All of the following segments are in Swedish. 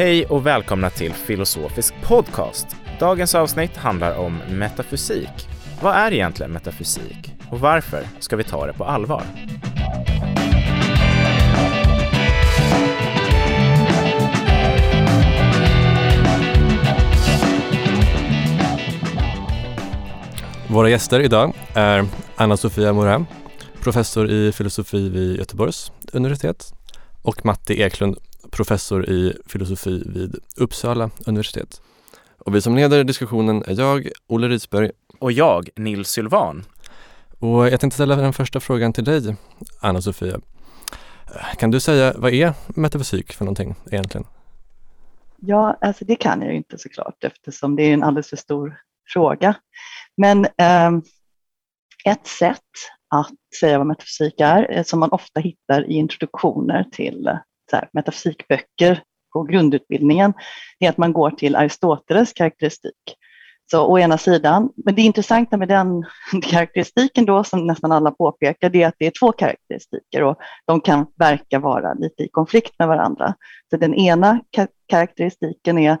Hej och välkomna till Filosofisk podcast. Dagens avsnitt handlar om metafysik. Vad är egentligen metafysik? Och varför ska vi ta det på allvar? Våra gäster idag är Anna-Sofia Morin, professor i filosofi vid Göteborgs universitet och Matti Eklund, professor i filosofi vid Uppsala universitet. Och vi som leder diskussionen är jag, Olle Risberg. Och jag, Nils Sylvan. Och jag tänkte ställa den första frågan till dig, Anna-Sofia. Kan du säga, vad är metafysik för någonting egentligen? Ja, alltså det kan jag ju inte såklart eftersom det är en alldeles för stor fråga. Men eh, ett sätt att säga vad metafysik är, eh, som man ofta hittar i introduktioner till här, metafysikböcker på grundutbildningen, är att man går till Aristoteles karaktäristik. Så å ena sidan, men det intressanta med den karaktäristiken då, som nästan alla påpekar, det är att det är två karaktäristiker och de kan verka vara lite i konflikt med varandra. Så den ena karaktäristiken är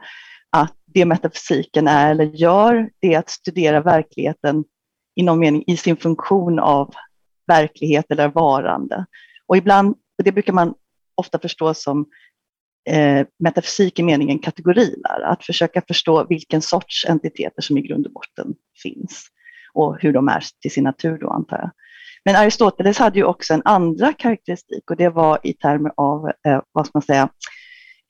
att det metafysiken är eller gör, det är att studera verkligheten i någon mening i sin funktion av verklighet eller varande. Och ibland, och det brukar man ofta förstås som eh, metafysik i meningen kategorilära, att försöka förstå vilken sorts entiteter som i grund och botten finns och hur de är till sin natur då antar jag. Men Aristoteles hade ju också en andra karaktäristik och det var i termer av, eh, vad ska man säga,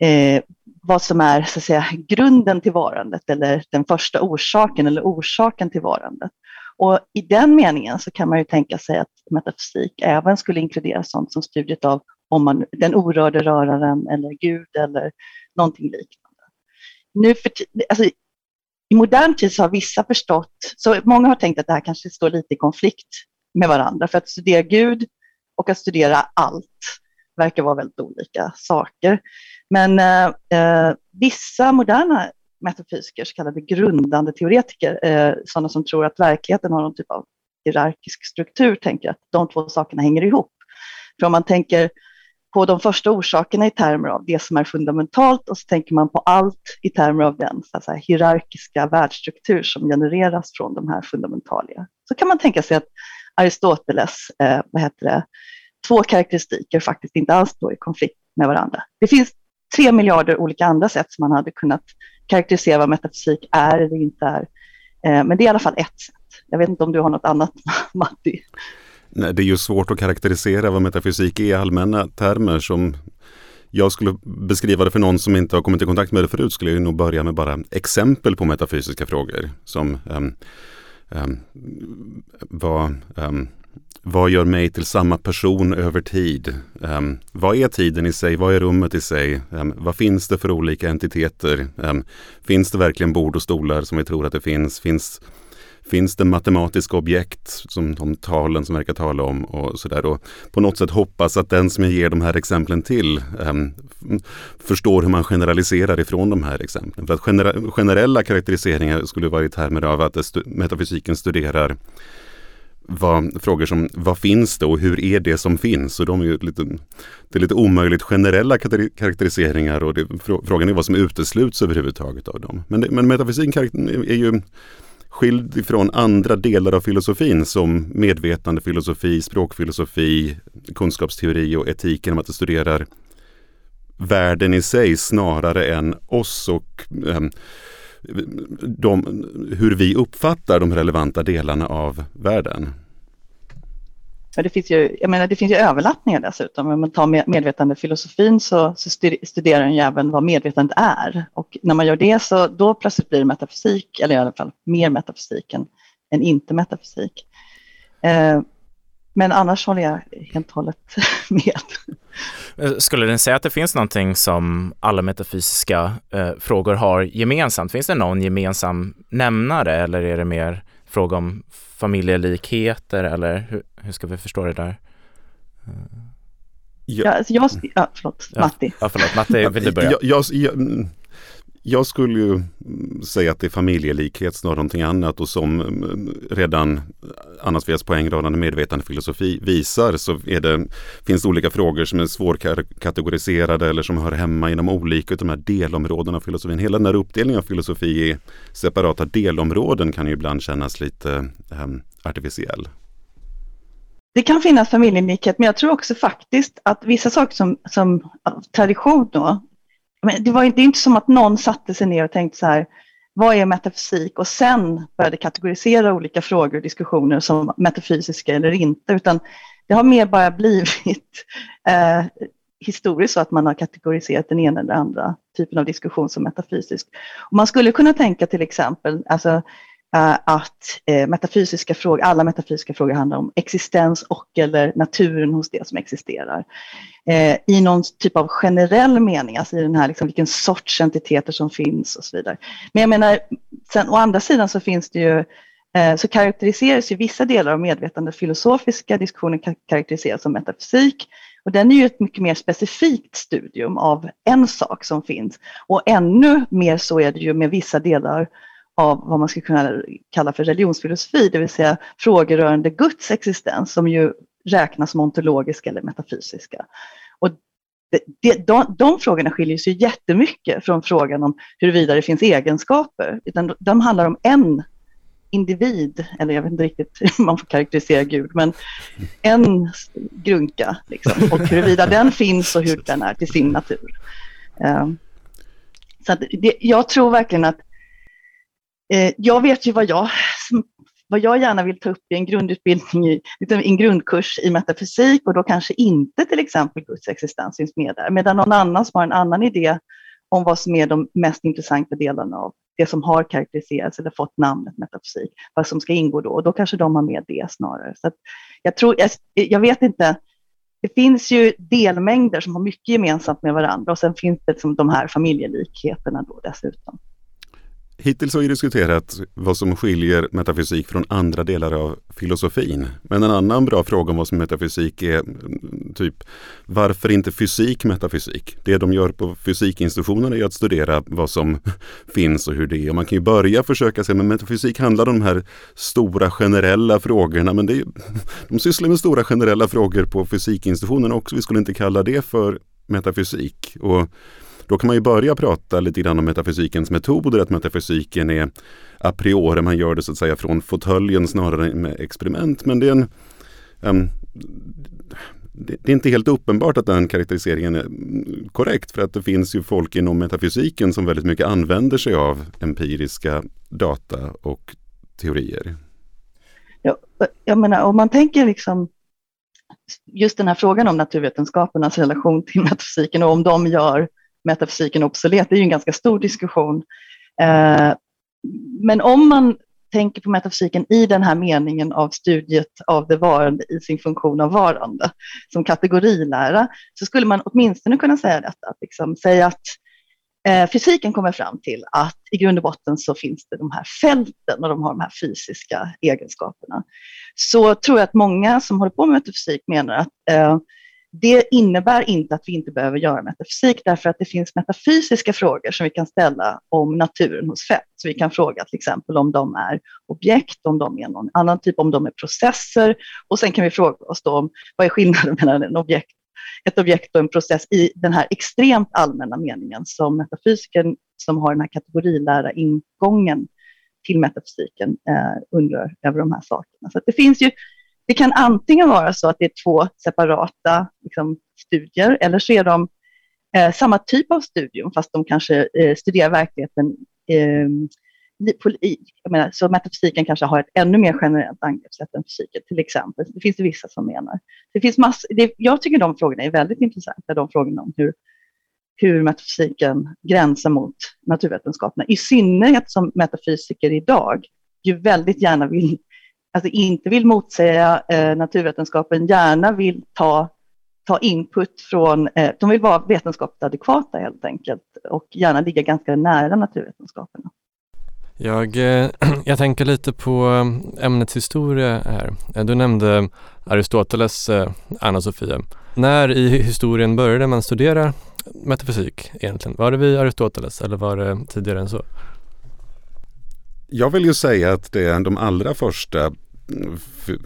eh, vad som är så att säga, grunden till varandet eller den första orsaken eller orsaken till varandet. Och i den meningen så kan man ju tänka sig att metafysik även skulle inkludera sånt som studiet av om man, den orörde röraren eller Gud eller någonting liknande. Nu för, alltså, I modern tid så har vissa förstått, så många har tänkt att det här kanske står lite i konflikt med varandra, för att studera Gud och att studera allt verkar vara väldigt olika saker. Men eh, eh vissa moderna metafysiker, så kallade grundande teoretiker, eh, sådana som tror att verkligheten har någon typ av hierarkisk struktur, tänker att de två sakerna hänger ihop. För om man tänker på de första orsakerna i termer av det som är fundamentalt och så tänker man på allt i termer av den så säga, hierarkiska världsstruktur som genereras från de här fundamentaliga. Så kan man tänka sig att Aristoteles, eh, vad heter det, två karaktäristiker faktiskt inte alls står i konflikt med varandra. Det finns tre miljarder olika andra sätt som man hade kunnat karaktärisera vad metafysik är eller inte är. Eh, men det är i alla fall ett sätt. Jag vet inte om du har något annat, Matti? Nej, det är ju svårt att karaktärisera vad metafysik är i allmänna termer som jag skulle beskriva det för någon som inte har kommit i kontakt med det förut skulle jag nog börja med bara exempel på metafysiska frågor. Som um, um, vad, um, vad gör mig till samma person över tid? Um, vad är tiden i sig? Vad är rummet i sig? Um, vad finns det för olika entiteter? Um, finns det verkligen bord och stolar som vi tror att det finns? Finns, finns det matematiska objekt som de talen som verkar tala om och sådär. Och på något sätt hoppas att den som jag ger de här exemplen till ehm, förstår hur man generaliserar ifrån de här exemplen. För att genera generella karaktäriseringar skulle vara i termer av att stu metafysiken studerar vad, frågor som vad finns det och hur är det som finns? Och de är ju lite, det är lite omöjligt generella karaktäriseringar och det, frågan är vad som utesluts överhuvudtaget av dem. Men, men metafysiken är ju skild ifrån andra delar av filosofin som medvetandefilosofi, språkfilosofi, kunskapsteori och etik genom att det studerar världen i sig snarare än oss och eh, de, hur vi uppfattar de relevanta delarna av världen. Men det finns ju, jag menar, det finns ju överlappningar dessutom. Om man tar medvetandefilosofin så, så studerar den ju även vad medvetandet är. Och när man gör det så då plötsligt blir det metafysik, eller i alla fall mer metafysik än, än inte metafysik. Eh, men annars håller jag helt och hållet med. Eh, skulle den säga att det finns någonting som alla metafysiska eh, frågor har gemensamt? Finns det någon gemensam nämnare eller är det mer fråga om familjelikheter eller hur, hur ska vi förstå det där? Ja, alltså jag, ja förlåt, Matti. Ja, förlåt, Matti, vill du börja? Jag, jag, jag, jag skulle ju mm, säga att det är familjelikhet snarare än någonting annat och som mm, mm, redan Anna Sveas poängradande medvetandefilosofi visar så är det, finns det olika frågor som är svårkategoriserade eller som hör hemma inom olika av de här delområdena av filosofin. Hela den här uppdelningen av filosofi i separata delområden kan ju ibland kännas lite äm, artificiell. Det kan finnas familjelikhet, men jag tror också faktiskt att vissa saker som, som tradition då, men det var inte, inte som att någon satte sig ner och tänkte så här, vad är metafysik? Och sen började kategorisera olika frågor och diskussioner som metafysiska eller inte, utan det har mer bara blivit eh, historiskt så att man har kategoriserat den ena eller andra typen av diskussion som metafysisk. Och man skulle kunna tänka till exempel, alltså Eh, att eh, metafysiska frågor, alla metafysiska frågor handlar om existens och eller naturen hos det som existerar. Eh, I någon typ av generell mening, alltså i den här liksom, vilken sorts entiteter som finns och så vidare. Men jag menar, sen å andra sidan så finns det ju så karaktäriseras ju vissa delar av medvetande filosofiska diskussioner karaktäriseras som metafysik. Och den är ju ett mycket mer specifikt studium av en sak som finns. Och ännu mer så är det ju med vissa delar av vad man skulle kunna kalla för religionsfilosofi, det vill säga frågor rörande Guds existens som ju räknas som ontologiska eller metafysiska. Och det, det, de, de frågorna skiljer sig jättemycket från frågan om huruvida det finns egenskaper, utan de, handlar om en individ, eller jag vet inte riktigt hur man får karaktärisera Gud, men en grunka, liksom, och huruvida den finns och hur den är till sin natur. Um, så det, jag tror verkligen att Eh, jag vet ju vad jag, vad jag gärna vill ta upp i en grundutbildning, liksom i, en grundkurs i metafysik och då kanske inte till exempel Guds existens finns med där, medan någon annan som har en annan idé om vad som är de mest intressanta delarna av det som har karaktäriserats eller fått namnet metafysik, vad som ska ingå då, och då kanske de har med det snarare. Så jag, tror, jag, jag vet inte, det finns ju delmängder som har mycket gemensamt med varandra och sen finns det liksom de här familjelikheterna då dessutom. Hittills har vi diskuterat vad som skiljer metafysik från andra delar av filosofin. Men en annan bra fråga om vad som är metafysik är mm, typ varför inte fysik metafysik? Det de gör på fysikinstitutionerna är att studera vad som finns och hur det är. Och man kan ju börja försöka se, men metafysik handlar om de här stora generella frågorna. Men det är, de sysslar med stora generella frågor på fysikinstitutionerna också. Vi skulle inte kalla det för metafysik. Och då kan man ju börja prata lite grann om metafysikens metoder, att metafysiken är a priori, man gör det så att säga från fåtöljen snarare än med experiment. Men det är en um, det är inte helt uppenbart att den karaktäriseringen är korrekt för att det finns ju folk inom metafysiken som väldigt mycket använder sig av empiriska data och teorier. Ja, jag menar om man tänker liksom just den här frågan om naturvetenskapernas relation till metafysiken och om de gör metafysiken obsolet, det är ju en ganska stor diskussion. Eh, men om man tänker på metafysiken i den här meningen av studiet av det varande i sin funktion av varande som kategorilära, så skulle man åtminstone kunna säga detta, att liksom säga att eh, fysiken kommer fram till att i grund och botten så finns det de här fälten och de har de här fysiska egenskaperna. Så tror jag att många som håller på med metafysik menar att eh, det innebär inte att vi inte behöver göra metafysik därför att det finns metafysiska frågor som vi kan ställa om naturen hos fält. Så vi kan fråga till exempel om de är objekt, om de är någon annan typ, om de är processer och sen kan vi fråga oss då om vad är skillnaden mellan en objekt, ett objekt och en process i den här extremt allmänna meningen som metafysiken som har den här kategorilära ingången till metafysiken eh, undrar över de här sakerna. Så det finns ju det kan antingen vara så att det är två separata liksom, studier eller så är de eh, samma typ av studium fast de kanske eh, studerar verkligheten eh, jag menar, så metafysiken kanske har ett ännu mer generellt angreppssätt än fysiken, till exempel. Det finns det vissa som menar. Det finns mass, det, jag tycker de frågorna är väldigt intressanta, de frågorna om hur, hur metafysiken gränsar mot naturvetenskaperna. I synnerhet som metafysiker idag ju väldigt gärna vill alltså inte vill motsäga eh, naturvetenskapen, gärna vill ta, ta input från, eh, de vill vara vetenskapligt adekvata helt enkelt och gärna ligga ganska nära naturvetenskaperna. Jag, eh, jag tänker lite på eh, ämnets historia här. Eh, du nämnde Aristoteles, Anna-Sofia. När i historien började man studera metafysik egentligen? Var det vid Aristoteles eller var det tidigare än så? Jag vill ju säga att det är de allra första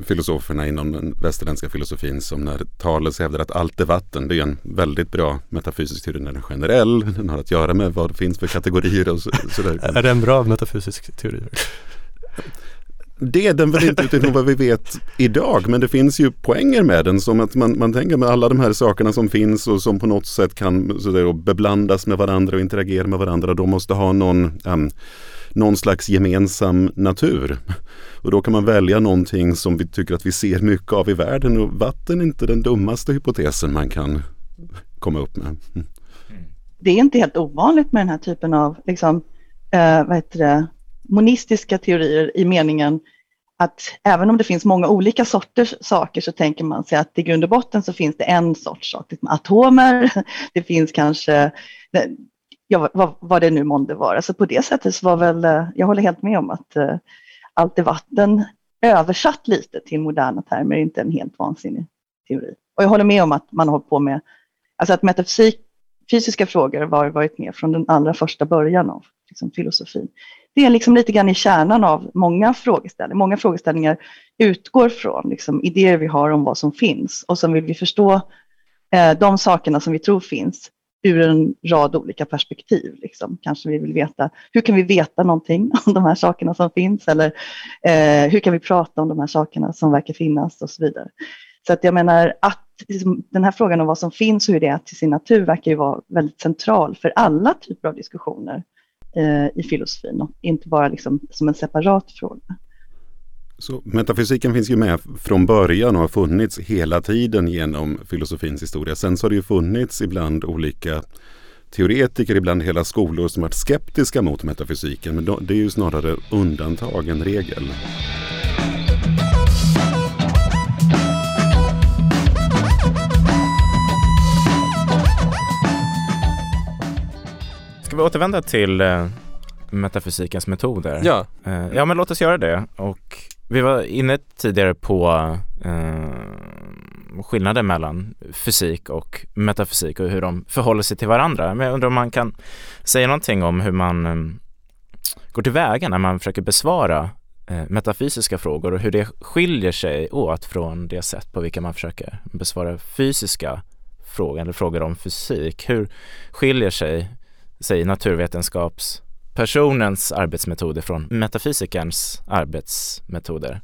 filosoferna inom den västerländska filosofin som när Thales hävdar att allt är vatten. Det är en väldigt bra metafysisk teori. Den är generell, den har att göra med vad det finns för kategorier och så, sådär. Är det en bra metafysisk teori? Det är den väl inte utifrån vad vi vet idag, men det finns ju poänger med den som att man, man tänker med alla de här sakerna som finns och som på något sätt kan sådär, beblandas med varandra och interagera med varandra. De måste ha någon um, någon slags gemensam natur. Och då kan man välja någonting som vi tycker att vi ser mycket av i världen och vatten är inte den dummaste hypotesen man kan komma upp med. Det är inte helt ovanligt med den här typen av liksom, eh, vad heter det, monistiska teorier i meningen att även om det finns många olika sorters saker så tänker man sig att i grund och botten så finns det en sorts sak, liksom atomer, det finns kanske ja, vad, vad det nu månde vara. Så på det sättet så var väl, eh, jag håller helt med om att eh, allt i vatten översatt lite till moderna termer är inte en helt vansinnig teori. Och jag håller med om att man har på med, alltså att metafysik, fysiska frågor har varit med från den allra första början av liksom, filosofin. Det är liksom lite grann i kärnan av många frågeställningar. Många frågeställningar utgår från liksom, idéer vi har om vad som finns och sen vill vi förstå eh, de sakerna som vi tror finns ur en rad olika perspektiv. Liksom. Kanske vi vill veta, hur kan vi veta någonting om de här sakerna som finns? Eller eh, hur kan vi prata om de här sakerna som verkar finnas och så vidare. Så att jag menar att liksom, den här frågan om vad som finns och hur det är till sin natur verkar ju vara väldigt central för alla typer av diskussioner eh, i filosofin och inte bara liksom som en separat fråga. Så metafysiken finns ju med från början och har funnits hela tiden genom filosofins historia. Sen så har det ju funnits ibland olika teoretiker, ibland hela skolor som varit skeptiska mot metafysiken. Men det är ju snarare undantag än regel. Ska vi återvända till eh, metafysikens metoder? Ja. Eh, ja, men låt oss göra det. Och vi var inne tidigare på eh, skillnaden mellan fysik och metafysik och hur de förhåller sig till varandra. Men jag undrar om man kan säga någonting om hur man eh, går tillväga när man försöker besvara eh, metafysiska frågor och hur det skiljer sig åt från det sätt på vilka man försöker besvara fysiska frågor eller frågor om fysik. Hur skiljer sig, säg naturvetenskaps personens arbetsmetoder från metafysikerns arbetsmetoder.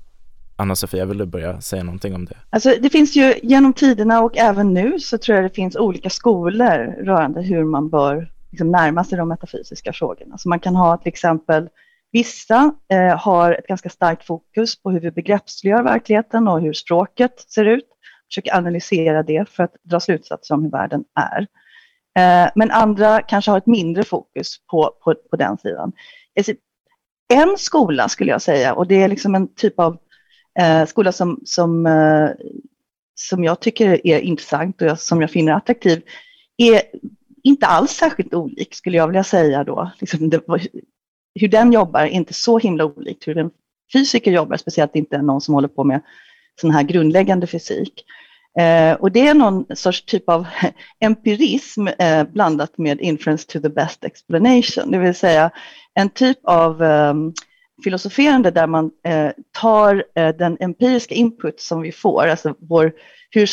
Anna-Sofia, vill du börja säga någonting om det? Alltså, det finns ju genom tiderna och även nu så tror jag det finns olika skolor rörande hur man bör liksom, närma sig de metafysiska frågorna. Så man kan ha till exempel Vissa eh, har ett ganska starkt fokus på hur vi begreppsliggör verkligheten och hur språket ser ut. Försöker analysera det för att dra slutsatser om hur världen är. Eh, men andra kanske har ett mindre fokus på, på, på den sidan. En skola skulle jag säga, och det är liksom en typ av eh, skola som, som, eh, som jag tycker är intressant och som jag finner attraktiv, är inte alls särskilt olik skulle jag vilja säga då. Liksom det, hur den jobbar är inte så himla olikt hur en fysiker jobbar, speciellt inte någon som håller på med sån här grundläggande fysik. Eh, och det är någon sorts typ av empirism eh, blandat med inference to the best explanation, det vill säga en typ av eh, filosoferande där man eh, tar eh, den empiriska input som vi får, alltså vår, hur,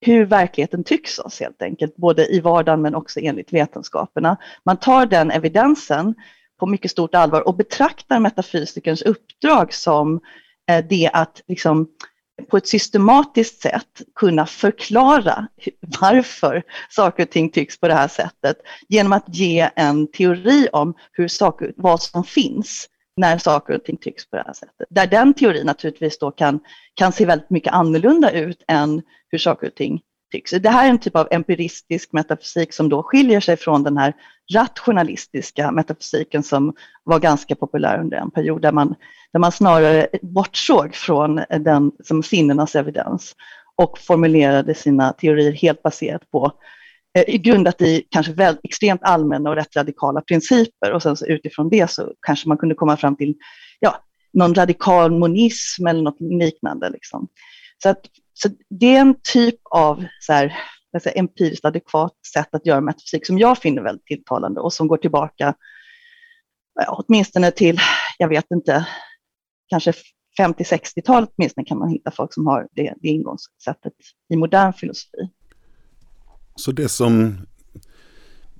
hur verkligheten tycks oss helt enkelt, både i vardagen men också enligt vetenskaperna. Man tar den evidensen på mycket stort allvar och betraktar metafysikerns uppdrag som eh, det att liksom, på ett systematiskt sätt kunna förklara varför saker och ting tycks på det här sättet genom att ge en teori om hur saker, vad som finns när saker och ting tycks på det här sättet. Där den teorin naturligtvis då kan, kan se väldigt mycket annorlunda ut än hur saker och ting tycks. Det här är en typ av empiristisk metafysik som då skiljer sig från den här rationalistiska metafysiken som var ganska populär under en period där man, där man snarare bortsåg från den som sinnenas evidens och formulerade sina teorier helt baserat på eh, grundat i kanske väldigt extremt allmänna och rätt radikala principer och sen så utifrån det så kanske man kunde komma fram till ja, någon radikal monism eller något liknande. Liksom. Så, att, så det är en typ av så här, säga, empiriskt adekvat sätt att göra metafysik som jag finner väldigt tilltalande och som går tillbaka ja, åtminstone till, jag vet inte, kanske 50-60-talet åtminstone kan man hitta folk som har det, det ingångssättet i modern filosofi. Så det som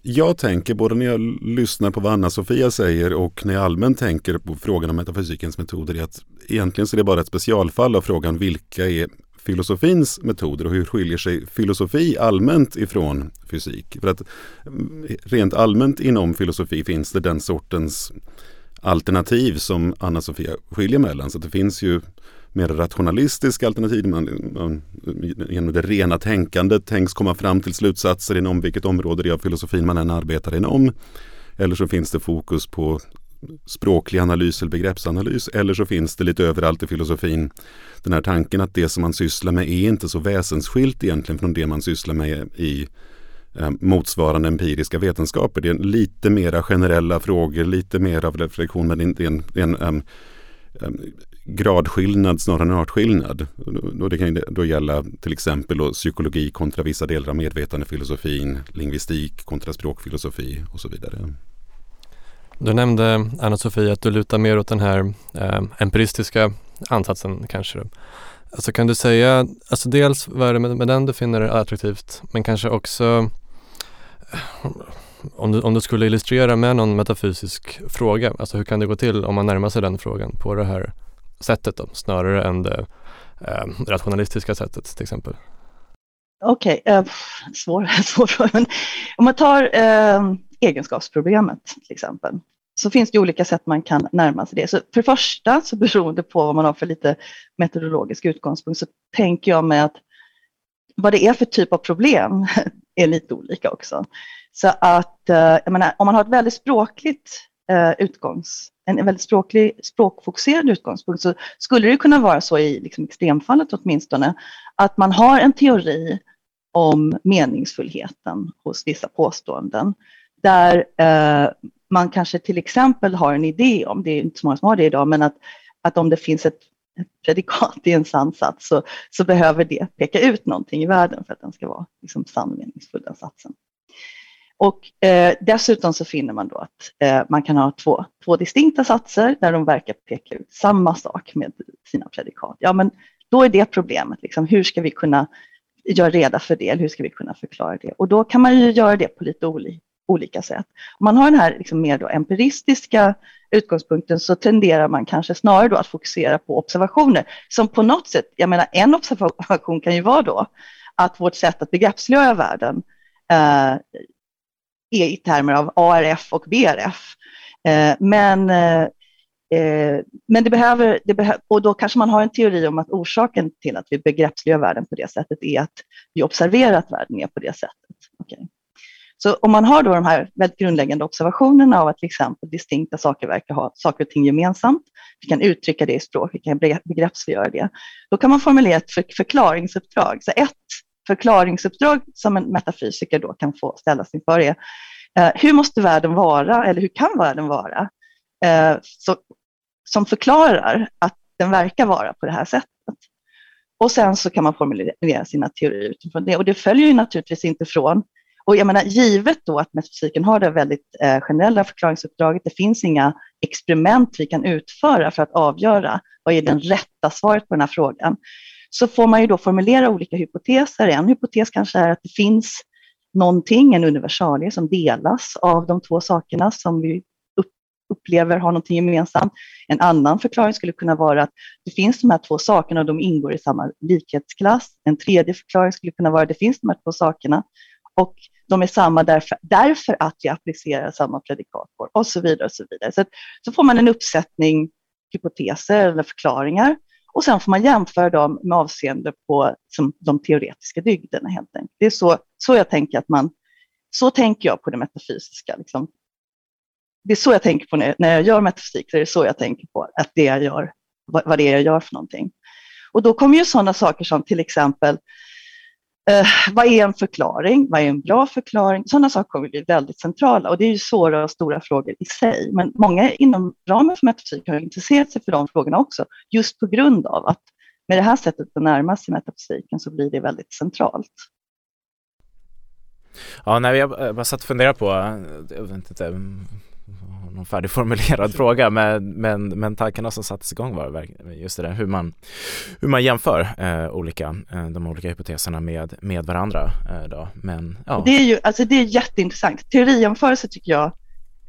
jag tänker, både när jag lyssnar på vad Anna-Sofia säger och när jag allmänt tänker på frågan om metafysikens metoder, är att egentligen så är det bara ett specialfall av frågan vilka är filosofins metoder och hur skiljer sig filosofi allmänt ifrån fysik? För att mm, rent allmänt inom filosofi finns det den sortens alternativ som Anna-Sofia skiljer mellan. Så det finns ju mer rationalistiska alternativ. Man, man, genom det rena tänkandet tänks komma fram till slutsatser inom vilket område av filosofin man än arbetar inom. Eller så finns det fokus på språklig analys eller begreppsanalys. Eller så finns det lite överallt i filosofin den här tanken att det som man sysslar med är inte så väsensskilt egentligen från det man sysslar med i eh, motsvarande empiriska vetenskaper. Det är lite mera generella frågor, lite mer av reflektion men det är en, det är en um, um, gradskillnad snarare än artskillnad. Och det kan då gälla till exempel psykologi kontra vissa delar av medvetandefilosofin, lingvistik kontra språkfilosofi och så vidare. Du nämnde Anna-Sofie att du lutar mer åt den här eh, empiristiska ansatsen kanske. Alltså kan du säga, alltså dels vad är det med, med den du finner attraktivt men kanske också om du, om du skulle illustrera med någon metafysisk fråga, alltså hur kan det gå till om man närmar sig den frågan på det här sättet då, snarare än det eh, rationalistiska sättet till exempel? Okej, okay, eh, svår, svår fråga. Om man tar eh, egenskapsproblemet till exempel, så finns det olika sätt man kan närma sig det. Så för det första, så beroende på vad man har för lite metodologisk utgångspunkt, så tänker jag mig att vad det är för typ av problem är lite olika också. Så att, eh, jag menar, om man har ett väldigt språkligt eh, utgångs, en väldigt språklig, språkfokuserad utgångspunkt så skulle det kunna vara så i liksom extremfallet åtminstone, att man har en teori om meningsfullheten hos vissa påståenden där eh, man kanske till exempel har en idé om, det är inte så många som har det idag, men att, att om det finns ett, ett predikat i en sann sats så, så behöver det peka ut någonting i världen för att den ska vara liksom sann och meningsfull, den satsen. Och eh, dessutom så finner man då att eh, man kan ha två, två distinkta satser där de verkar peka ut samma sak med sina predikat. Ja, men då är det problemet. Liksom. Hur ska vi kunna göra reda för det? eller Hur ska vi kunna förklara det? Och då kan man ju göra det på lite olika olika sätt. Om man har den här liksom mer då empiristiska utgångspunkten så tenderar man kanske snarare då att fokusera på observationer som på något sätt, jag menar en observation kan ju vara då att vårt sätt att begreppsliggöra världen eh, är i termer av ARF och BRF. Eh, men eh, eh, men det behöver, det behö och då kanske man har en teori om att orsaken till att vi begreppsliggör världen på det sättet är att vi observerar att världen är på det sättet. Okay. Så om man har då de här väldigt grundläggande observationerna av att till exempel distinkta saker verkar ha saker och ting gemensamt, vi kan uttrycka det i språk, vi kan begreppsliggöra det, då kan man formulera ett förklaringsuppdrag. Så ett förklaringsuppdrag som en metafysiker då kan få ställas inför är eh, hur måste världen vara, eller hur kan världen vara, eh, så, som förklarar att den verkar vara på det här sättet. Och sen så kan man formulera sina teorier utifrån det. Och det följer ju naturligtvis inte från och jag menar, givet då att metafysiken har det väldigt eh, generella förklaringsuppdraget, det finns inga experiment vi kan utföra för att avgöra vad är det rätta svaret på den här frågan, så får man ju då formulera olika hypoteser. En hypotes kanske är att det finns någonting, en universalie som delas av de två sakerna som vi upplever har någonting gemensamt. En annan förklaring skulle kunna vara att det finns de här två sakerna och de ingår i samma likhetsklass. En tredje förklaring skulle kunna vara att det finns de här två sakerna och de är samma därför, därför att vi applicerar samma predikat på och så vidare. och Så vidare. Så, så får man en uppsättning hypoteser eller förklaringar och sen får man jämföra dem med avseende på som, de teoretiska dygderna helt enkelt. Det är så, så jag tänker att man, så tänker jag på det metafysiska. Liksom. Det är så jag tänker på när, när jag gör metafysik, det är så jag tänker på att det jag gör, vad, vad det är jag gör för någonting. Och då kommer ju sådana saker som till exempel Eh, vad är en förklaring? Vad är en bra förklaring? Sådana saker kommer bli väldigt centrala och det är ju svåra och stora frågor i sig. Men många inom ramen för metafysik har intresserat sig för de frågorna också, just på grund av att med det här sättet att närma sig metafysiken så blir det väldigt centralt. Ja, nej, jag bara satt och funderade på, jag vet inte, någon färdigformulerad fråga men, men, men tankarna som sattes igång var just det där hur man, hur man jämför eh, olika, eh, de olika hypoteserna med, med varandra. Eh, då. Men, ja. det, är ju, alltså det är jätteintressant. Teorijämförelse tycker jag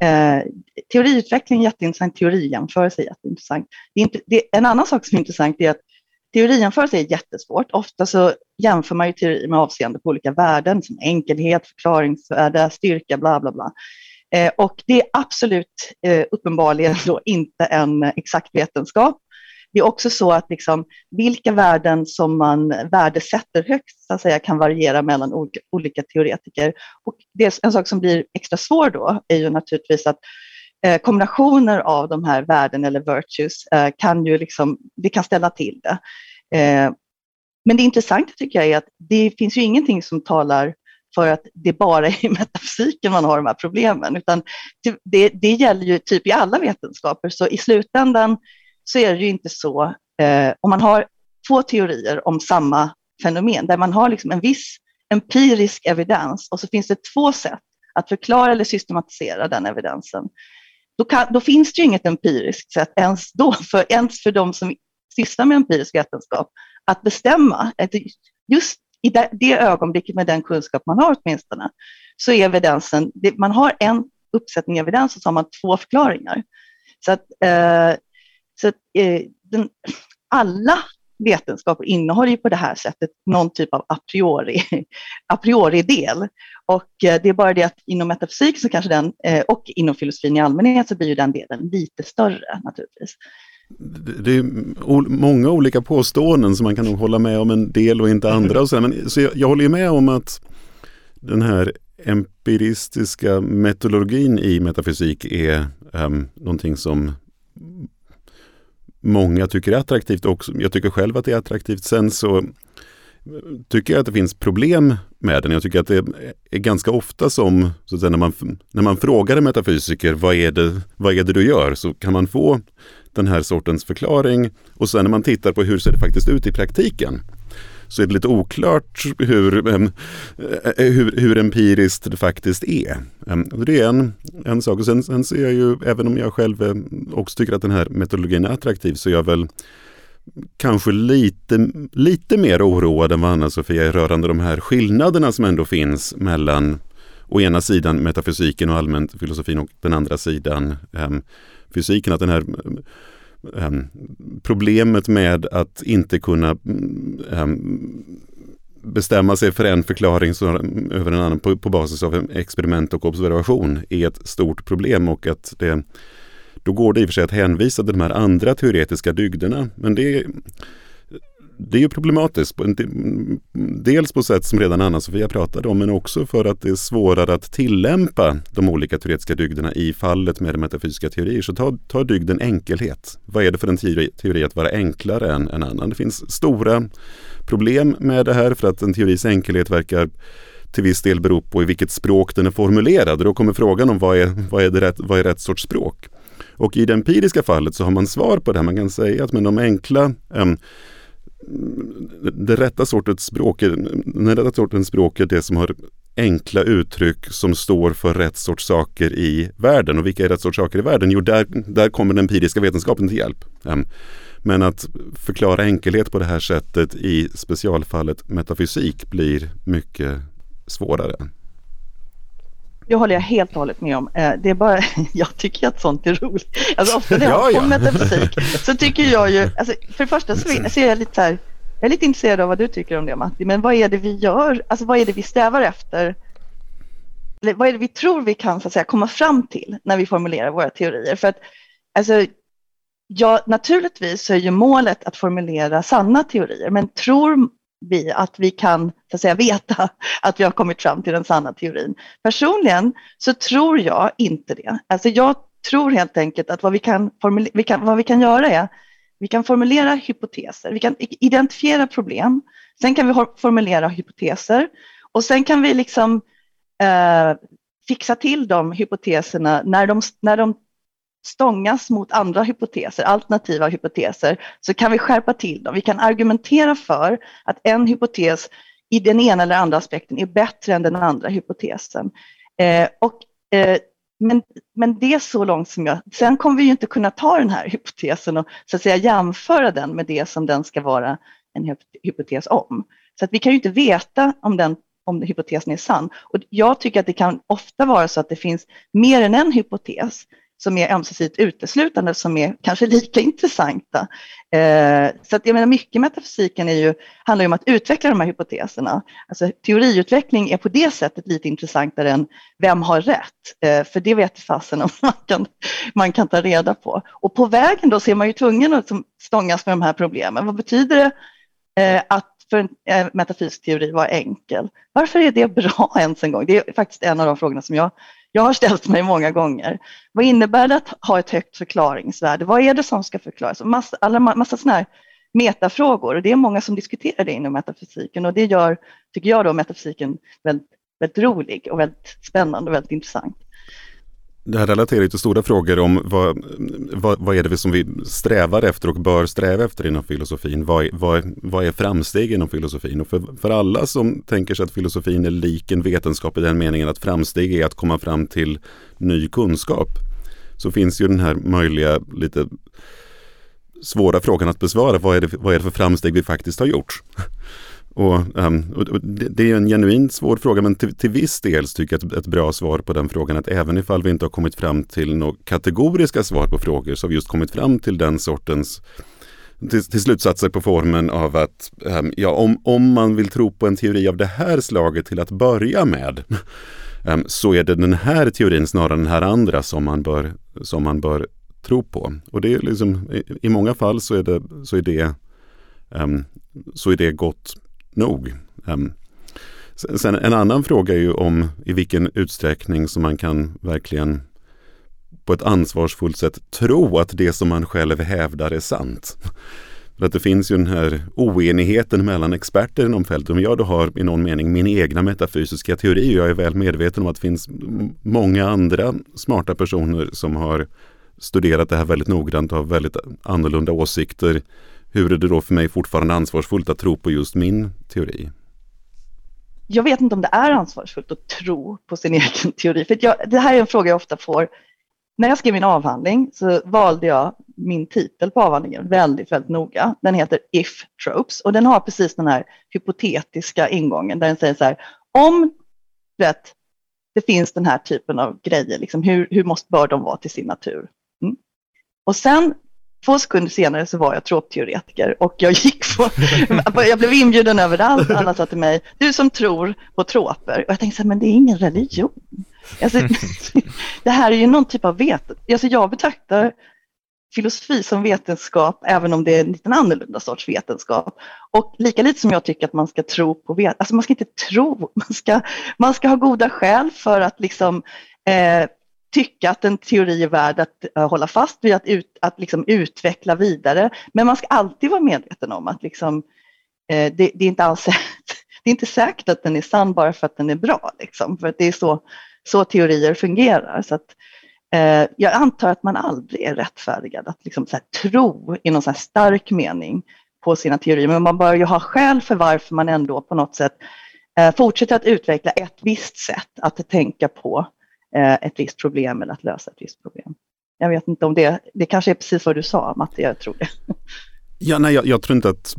Eh, teoriutveckling är jätteintressant, teorijämförelse är jätteintressant. Det är inte, det, en annan sak som är intressant är att teorijämförelse är jättesvårt. Ofta så jämför man ju teori med avseende på olika värden som enkelhet, förklaringsvärde, styrka, bla bla bla. Eh, och det är absolut eh, uppenbarligen då inte en exakt vetenskap. Det är också så att liksom, vilka värden som man värdesätter högst så att säga, kan variera mellan olika, olika teoretiker. Och det, en sak som blir extra svår då är ju naturligtvis att eh, kombinationer av de här värden eller virtues eh, kan ju liksom, det kan ställa till det. Eh, men det intressanta tycker jag är att det finns ju ingenting som talar för att det bara är i metafysiken man har de här problemen, utan det, det gäller ju typ i alla vetenskaper. Så i slutändan så är det ju inte så, eh, om man har två teorier om samma fenomen, där man har liksom en viss empirisk evidens och så finns det två sätt att förklara eller systematisera den evidensen. Då, kan, då finns det ju inget empiriskt sätt ens då, för, ens för de som sysslar med empirisk vetenskap, att bestämma. att Just i det, ögonblicket med den kunskap man har åtminstone, så är evidensen, man har en uppsättning evidens och så har man två förklaringar. Så att, eh, så att eh, den, alla vetenskaper innehåller ju på det här sättet någon typ av a priori, a priori-del. Och eh, det är bara det att inom metafysik så kanske den, eh, och inom filosofin i allmänhet så blir ju den delen lite större naturligtvis det är många olika påståenden som man kan nog hålla med om en del och inte andra. Och så, men, så jag, jag håller med om att den här empiristiska metodologin i metafysik är um, någonting som många tycker är attraktivt och jag tycker själv att det är attraktivt. Sen så tycker jag att det finns problem med den. Jag tycker att det är ganska ofta som, så att säga, när, man, när man frågar en metafysiker vad är, det, vad är det du gör? Så kan man få den här sortens förklaring och sen när man tittar på hur ser det faktiskt ut i praktiken så är det lite oklart hur, eh, eh, hur, hur empiriskt det faktiskt är. Det är en, en sak. Och sen, sen ser jag ju, även om jag själv också tycker att den här metodologin är attraktiv, så är jag väl kanske lite, lite mer oroad än vad Anna-Sofia är rörande de här skillnaderna som ändå finns mellan å ena sidan metafysiken och allmänt filosofin och den andra sidan fysiken. Att den här um, problemet med att inte kunna um, bestämma sig för en förklaring över en annan på, på basis av experiment och observation är ett stort problem och att det då går det i och för sig att hänvisa till de här andra teoretiska dygderna. Men det, det är ju problematiskt. Dels på sätt som redan Anna-Sofia pratade om men också för att det är svårare att tillämpa de olika teoretiska dygderna i fallet med metafysiska teorier. Så ta, ta dygden enkelhet. Vad är det för en teori, teori att vara enklare än en annan? Det finns stora problem med det här för att en teoris enkelhet verkar till viss del bero på i vilket språk den är formulerad. Då kommer frågan om vad är, vad är, det rätt, vad är rätt sorts språk? Och i det empiriska fallet så har man svar på det här. Man kan säga att med de enkla um, det rätta sortens språk, den rätta sortens språk är det som har enkla uttryck som står för rätt sorts saker i världen. Och vilka är rätt sorts saker i världen? Jo, där, där kommer den empiriska vetenskapen till hjälp. Ehm, men att förklara enkelhet på det här sättet i specialfallet metafysik blir mycket svårare. Det håller jag helt och hållet med om. Eh, det är bara, jag tycker att sånt är roligt. Alltså ofta när jag ja, ja. metafysik så tycker jag ju, alltså för det första så, så är jag lite så här, jag är lite intresserad av vad du tycker om det Matti, men vad är det vi gör? Alltså vad är det vi strävar efter? Eller vad är det vi tror vi kan så att säga, komma fram till när vi formulerar våra teorier? För att alltså, ja, naturligtvis så är ju målet att formulera sanna teorier, men tror vi att vi kan så att säga, veta att vi har kommit fram till den sanna teorin. Personligen så tror jag inte det. Alltså jag tror helt enkelt att vad vi kan, vi kan, vad vi kan göra är vi kan formulera hypoteser, vi kan identifiera problem, sen kan vi formulera hypoteser och sen kan vi liksom eh, fixa till de hypoteserna när de, när de stångas mot andra hypoteser, alternativa hypoteser, så kan vi skärpa till dem. Vi kan argumentera för att en hypotes i den ena eller andra aspekten är bättre än den andra hypotesen. Eh, och, eh, men, men det är så långt som jag... Sen kommer vi ju inte kunna ta den här hypotesen och så att säga jämföra den med det som den ska vara en hypotes om. Så att vi kan ju inte veta om, den, om hypotesen är sann. Och jag tycker att det kan ofta vara så att det finns mer än en hypotes som är ömsesidigt uteslutande som är kanske lika intressanta. Eh, så att jag menar mycket metafysiken är ju, handlar ju om att utveckla de här hypoteserna. Alltså teoriutveckling är på det sättet lite intressantare än vem har rätt? Eh, för det vet fasen om man kan, man kan ta reda på. Och på vägen då så är man ju tvungen att stångas med de här problemen. Vad betyder det eh, att för en eh, metafysisk teori vara enkel? Varför är det bra ens en gång? Det är faktiskt en av de frågorna som jag jag har ställt mig många gånger. Vad innebär det att ha ett högt förklaringsvärde? Vad är det som ska förklaras? Massa, alla, massa sådana här metafrågor och det är många som diskuterar det inom metafysiken och det gör, tycker jag då, metafysiken väldigt, väldigt rolig och väldigt spännande och väldigt intressant. Det här relaterar till stora frågor om vad, vad, vad är det som vi strävar efter och bör sträva efter inom filosofin? Vad, vad, vad är framsteg inom filosofin? Och för, för alla som tänker sig att filosofin är lik en vetenskap i den meningen att framsteg är att komma fram till ny kunskap så finns ju den här möjliga lite svåra frågan att besvara. Vad är det, vad är det för framsteg vi faktiskt har gjort? Och, um, och det, det, är en genuint svår fråga men till, till viss del tycker jag att ett bra svar på den frågan att även ifall vi inte har kommit fram till några kategoriska svar på frågor så har vi just kommit fram till den sortens till, till slutsatser på formen av att um, ja, om, om man vill tro på en teori av det här slaget till att börja med um, så är det den här teorin snarare än den här andra som man bör, som man bör tro på. Och det är liksom, i, i många fall så är det, så är det, um, så är det gott nog. Um, sen en annan fråga är ju om i vilken utsträckning som man kan verkligen på ett ansvarsfullt sätt tro att det som man själv hävdar är sant. För att det finns ju den här oenigheten mellan experter inom fältet. Om jag då har i någon mening min egna metafysiska teori och jag är väl medveten om att det finns många andra smarta personer som har studerat det här väldigt noggrant och har väldigt annorlunda åsikter hur är det då för mig fortfarande ansvarsfullt att tro på just min teori? Jag vet inte om det är ansvarsfullt att tro på sin egen teori. För jag, det här är en fråga jag ofta får. När jag skrev min avhandling så valde jag min titel på avhandlingen väldigt, väldigt noga. Den heter If Tropes och den har precis den här hypotetiska ingången där den säger så här, om vet, det finns den här typen av grejer, liksom, hur, hur måste, bör de vara till sin natur? Mm. Och sen Två sekunder senare så var jag tropteoretiker och jag gick på, jag blev inbjuden överallt. Alla sa till mig, du som tror på troper. Och jag tänkte så här, men det är ingen religion. Alltså, det här är ju någon typ av vetenskap. Alltså, jag betraktar filosofi som vetenskap, även om det är en liten annorlunda sorts vetenskap. Och lika lite som jag tycker att man ska tro på vetenskap, alltså man ska inte tro, man ska, man ska ha goda skäl för att liksom eh, tycka att en teori är värd att uh, hålla fast vid, att, ut, att liksom utveckla vidare. Men man ska alltid vara medveten om att liksom, uh, det, det, är inte alls det är inte säkert att den är sann bara för att den är bra. Liksom, för att det är så, så teorier fungerar. Så att, uh, jag antar att man aldrig är rättfärdigad att liksom, så här, tro i någon så stark mening på sina teorier. Men man bör ju ha skäl för varför man ändå på något sätt fortsätter att utveckla ett visst sätt att tänka på Eh, ett visst problem eller att lösa ett visst problem. Jag vet inte om det, det kanske är precis vad du sa Matti, jag tror det. Ja, nej, jag, jag, tror inte att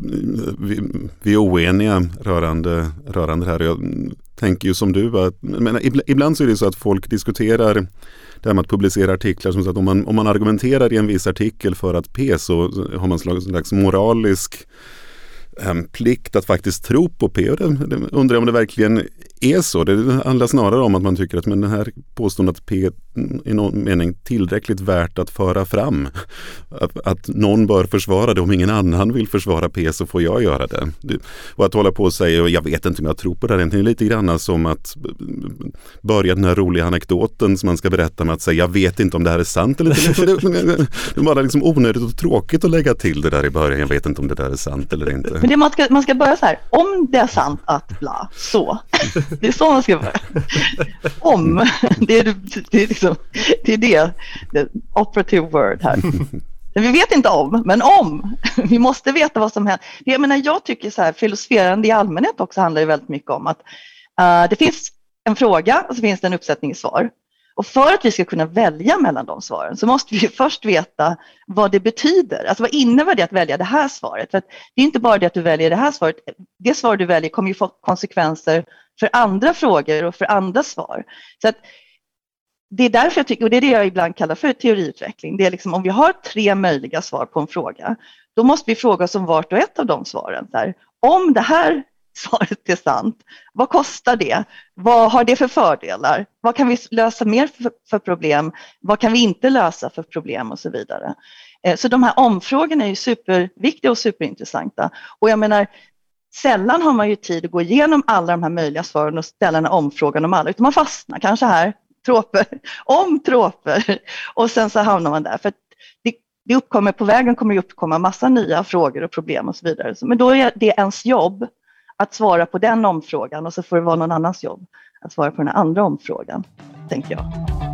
vi, vi är oeniga rörande, rörande det här. Jag tänker ju som du, att, men ibland så är det så att folk diskuterar det här med att publicera artiklar som så att om man, om man argumenterar i en viss artikel för att P så har man en slags moralisk ehm, plikt att faktiskt tro på P. Och det, det undrar jag om det verkligen är så. Det handlar snarare om att man tycker att men den här påståendet P i någon mening tillräckligt värt att föra fram. Att, att, någon bör försvara det. Om ingen annan vill försvara P så får jag göra det. Och att hålla på och säga, jag vet inte om jag tror på det här. Det är lite grann som att börja den här roliga anekdoten som man ska berätta med att säga, jag vet inte om det här är sant eller inte. Det är bara liksom onödigt och tråkigt att lägga till det där i början. Jag vet inte om det där är sant eller inte. Men det man, ska, man ska börja så här, om det är sant att bla, så. Det är så man ska vara. Om, det är, det är, liksom, det, är det, the operative word här. Vi vet inte om, men om. Vi måste veta vad som händer. Jag menar, jag tycker så här, filosoferande i allmänhet också handlar ju väldigt mycket om att uh, det finns en fråga och så finns det en uppsättning svar. Och för att vi ska kunna välja mellan de svaren så måste vi först veta vad det betyder. Alltså vad innebär det att välja det här svaret? För det är inte bara det att du väljer det här svaret. Det svar du väljer kommer ju få konsekvenser för andra frågor och för andra svar. Så att det är därför jag tycker, och det är det jag ibland kallar för teoriutveckling. Det är liksom om vi har tre möjliga svar på en fråga, då måste vi fråga oss om vart och ett av de svaren. Där, om det här svaret är sant, vad kostar det? Vad har det för fördelar? Vad kan vi lösa mer för, för problem? Vad kan vi inte lösa för problem och så vidare? Eh, så de här omfrågorna är ju superviktiga och superintressanta. Och jag menar, sällan har man ju tid att gå igenom alla de här möjliga svaren och ställa en omfrågan om alla, utan man fastnar kanske här, troper, om troper, och sen så hamnar man där. För det, det uppkommer, på vägen kommer det uppkomma massa nya frågor och problem och så vidare. Men då är det ens jobb att svara på den omfrågan och så får det vara någon annans jobb att svara på den andra omfrågan, tänker jag.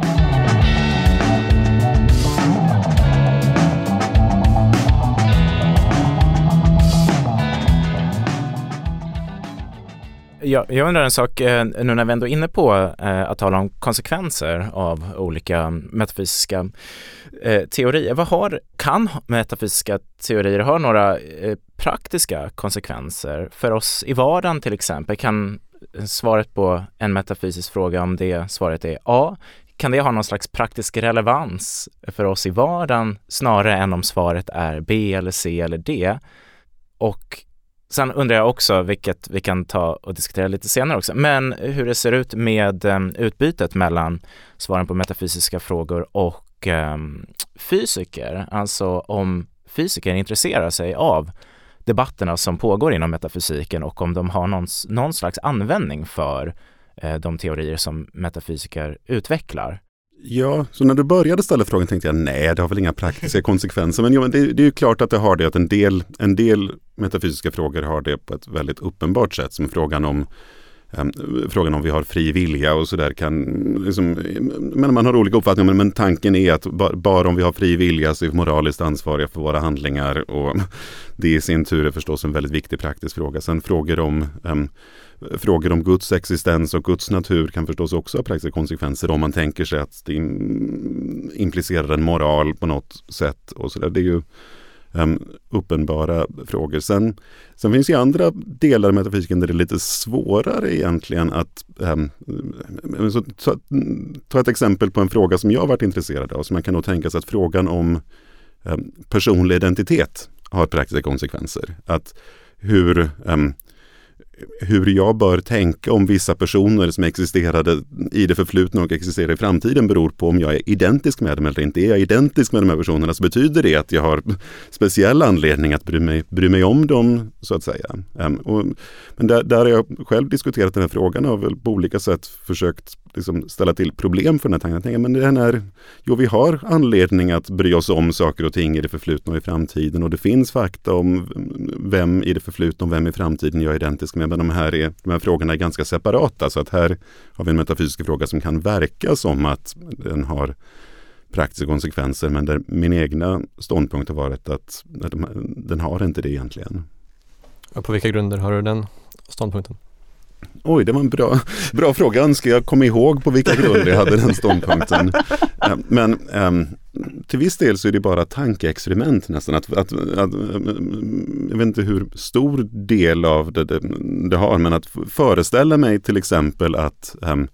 Jag, jag undrar en sak, eh, nu när vi ändå är inne på eh, att tala om konsekvenser av olika metafysiska eh, teorier. Vad har, kan metafysiska teorier ha några eh, praktiska konsekvenser för oss i vardagen till exempel? Kan svaret på en metafysisk fråga, om det svaret är A, kan det ha någon slags praktisk relevans för oss i vardagen snarare än om svaret är B eller C eller D? Och Sen undrar jag också, vilket vi kan ta och diskutera lite senare också, men hur det ser ut med ehm, utbytet mellan svaren på metafysiska frågor och um, fysiker. Alltså om fysiker intresserar sig av debatterna som pågår inom metafysiken och om de har någon, någon slags användning för eh, de teorier som metafysiker utvecklar. Ja, så när du började ställa frågan tänkte jag nej, det har väl inga praktiska konsekvenser. Men, ja, det, det, är ju klart att det har det, att en del, en del metafysiska frågor har det på ett väldigt uppenbart sätt. Som frågan om um, frågan om vi har fri vilja och sådär kan, liksom, men man har olika uppfattningar, men, men tanken är att ba, bara om vi har fri vilja så är vi moraliskt ansvariga för våra handlingar och det i sin tur är förstås en väldigt viktig praktisk fråga. Sen frågor om um, frågor om Guds existens och Guds natur kan förstås också ha praktiska konsekvenser om man tänker sig att det implicerar en moral på något sätt. och så där. Det är ju um, uppenbara frågor. Sen, sen finns det andra delar av metafysiken där det är lite svårare egentligen att um, så, ta, ta, ett exempel på en fråga som jag varit intresserad av. Så man kan nog tänka sig att frågan om um, personlig identitet har praktiska konsekvenser. Att hur um, hur jag bör tänka om vissa personer som existerade i det förflutna och existerar i framtiden beror på om jag är identisk med dem eller inte. Är jag identisk med de här personerna så betyder det att jag har speciell anledning att bry mig, bry mig om dem, så att säga. Ehm, och, men där, där har jag själv diskuterat den här frågan och väl på olika sätt försökt liksom ställa till problem för den här tanken. Jag tänker, men den är, jo, vi har anledning att bry oss om saker och ting i det förflutna och i framtiden och det finns fakta om vem i det förflutna och vem i framtiden jag är identisk med. Men de här, är, de här frågorna är ganska separata så att här har vi en metafysisk fråga som kan verka som att den har praktiska konsekvenser men där min egna ståndpunkt har varit att den har inte det egentligen. Och på vilka grunder har du den ståndpunkten? Oj, det var en bra, bra fråga. Önskar jag kom ihåg på vilka grunder jag hade den ståndpunkten. Ehm, men ehm, till viss del så är det bara tankeexperiment nästan. Att, att, att, jag vet inte hur stor del av det, det, det har, men att föreställa mig till exempel att um,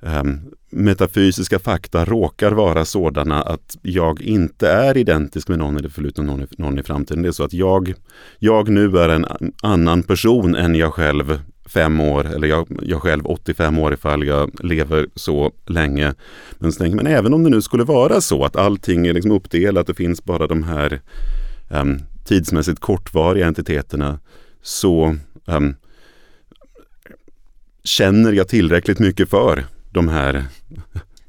um, metafysiska fakta råkar vara sådana att jag inte är identisk med någon i det förflutna någon, någon i framtiden. Det är så att jag, jag nu är en annan person än jag själv fem år, eller jag, jag själv 85 år ifall jag lever så länge. Men, så tänker, men även om det nu skulle vara så att allting är liksom uppdelat, det finns bara de här um, tidsmässigt kortvariga entiteterna, så um, känner jag tillräckligt mycket för de här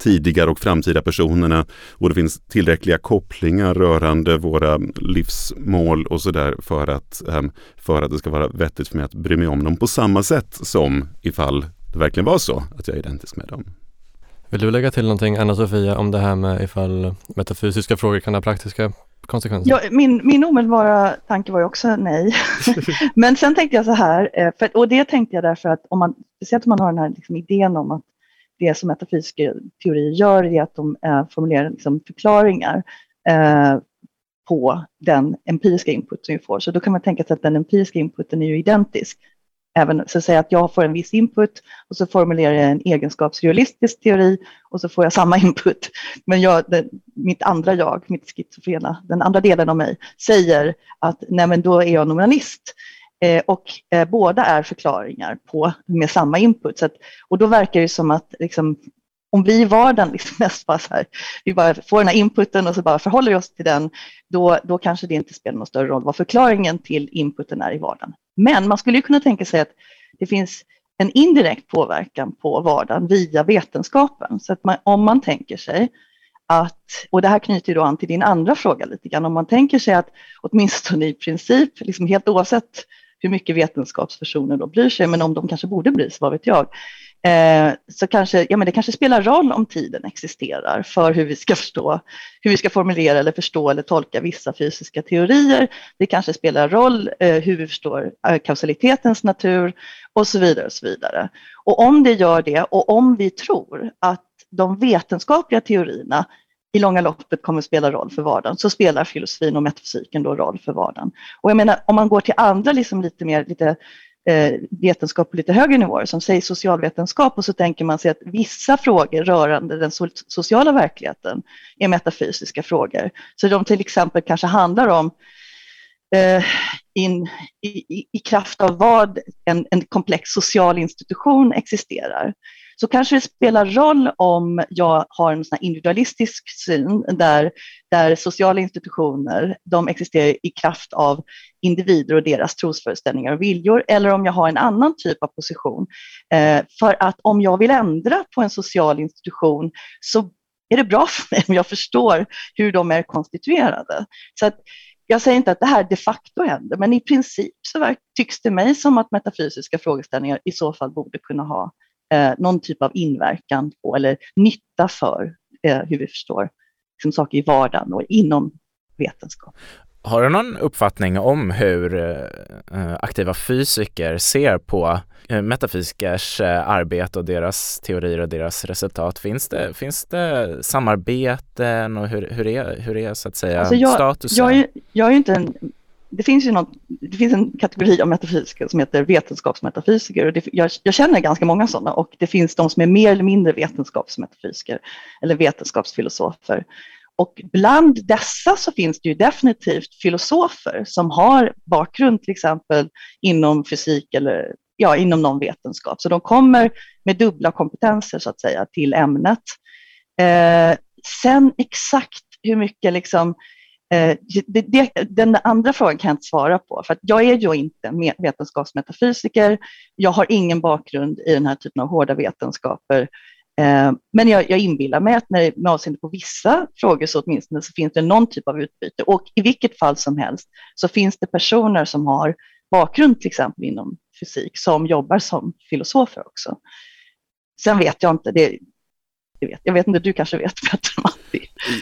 tidigare och framtida personerna och det finns tillräckliga kopplingar rörande våra livsmål och sådär för att, ehm, för att det ska vara vettigt för mig att bry mig om dem på samma sätt som ifall det verkligen var så att jag är identisk med dem. Vill du lägga till någonting Anna-Sofia om det här med ifall metafysiska frågor kan ha praktiska konsekvenser? Ja, min, min omedelbara tanke var ju också nej. Men sen tänkte jag så här, eh, för, och det tänkte jag därför att om man, speciellt om man har den här liksom idén om att det som metafysiska teorier gör är att de eh, formulerar liksom förklaringar eh, på den empiriska inputen vi får. Så då kan man tänka sig att den empiriska inputen är ju identisk. Även så att säga att jag får en viss input och så formulerar jag en egenskapsrealistisk teori och så får jag samma input. Men jag, den, mitt andra jag, mitt schizofrena, den andra delen av mig säger att nej men då är jag nominalist. Eh, och eh, båda är förklaringar på, med samma input. Så att, och då verkar det som att liksom, om vi i vardagen liksom mest bara så här, vi bara får den här inputen och så bara förhåller vi oss till den, då, då kanske det inte spelar någon större roll vad förklaringen till inputen är i vardagen. Men man skulle kunna tänka sig att det finns en indirekt påverkan på vardagen via vetenskapen. Så att man, om man tänker sig att, och det här knyter då an till din andra fråga lite grann, om man tänker sig att åtminstone i princip, liksom helt oavsett hur mycket vetenskapspersoner då bryr sig, men om de kanske borde bry sig, vad vet jag, eh, så kanske, ja men det kanske spelar roll om tiden existerar för hur vi ska förstå, hur vi ska formulera eller förstå eller tolka vissa fysiska teorier. Det kanske spelar roll eh, hur vi förstår eh, kausalitetens natur och så vidare och så vidare. Och om det gör det och om vi tror att de vetenskapliga teorierna i långa loppet kommer spela roll för vardagen, så spelar filosofin och metafysiken då roll för vardagen. Och jag menar, om man går till andra liksom lite mer lite eh, vetenskap på lite högre nivåer, som säger socialvetenskap, och så tänker man sig att vissa frågor rörande den so sociala verkligheten är metafysiska frågor. Så de till exempel kanske handlar om eh, in, i, i, kraft av vad en, en komplex social institution existerar så kanske det spelar roll om jag har en sån individualistisk syn där, där sociala institutioner de existerar i kraft av individer och deras trosföreställningar och viljor eller om jag har en annan typ av position. Eh, för att om jag vill ändra på en social institution så är det bra för mig om jag förstår hur de är konstituerade. Så att jag säger inte att det här de facto händer, men i princip så tycks det mig som att metafysiska frågeställningar i så fall borde kunna ha eh, någon typ av inverkan på eller nytta för eh, hur vi förstår liksom, saker i vardagen och inom vetenskap. Har du någon uppfattning om hur eh, aktiva fysiker ser på eh, metafysikers eh, arbete och deras teorier och deras resultat? Finns det, finns det samarbeten och hur, hur, är, hur är så att säga alltså jag, statusen? Jag är, jag är inte en det finns ju något, det finns en kategori av metafysiker som heter vetenskapsmetafysiker och det, jag, jag, känner ganska många sådana och det finns de som är mer eller mindre vetenskapsmetafysiker eller vetenskapsfilosofer. Och bland dessa så finns det ju definitivt filosofer som har bakgrund till exempel inom fysik eller ja, inom någon vetenskap. Så de kommer med dubbla kompetenser så att säga till ämnet. Eh, sen exakt hur mycket liksom Eh, det, det, den andra frågan kan jag inte svara på, för att jag är ju inte vetenskapsmetafysiker. Jag har ingen bakgrund i den här typen av hårda vetenskaper. Eh, men jag, jag inbillar mig att när, med avseende på vissa frågor så åtminstone så finns det någon typ av utbyte. Och i vilket fall som helst så finns det personer som har bakgrund till exempel inom fysik som jobbar som filosofer också. Sen vet jag inte, det, jag vet, jag vet inte, du kanske vet bättre än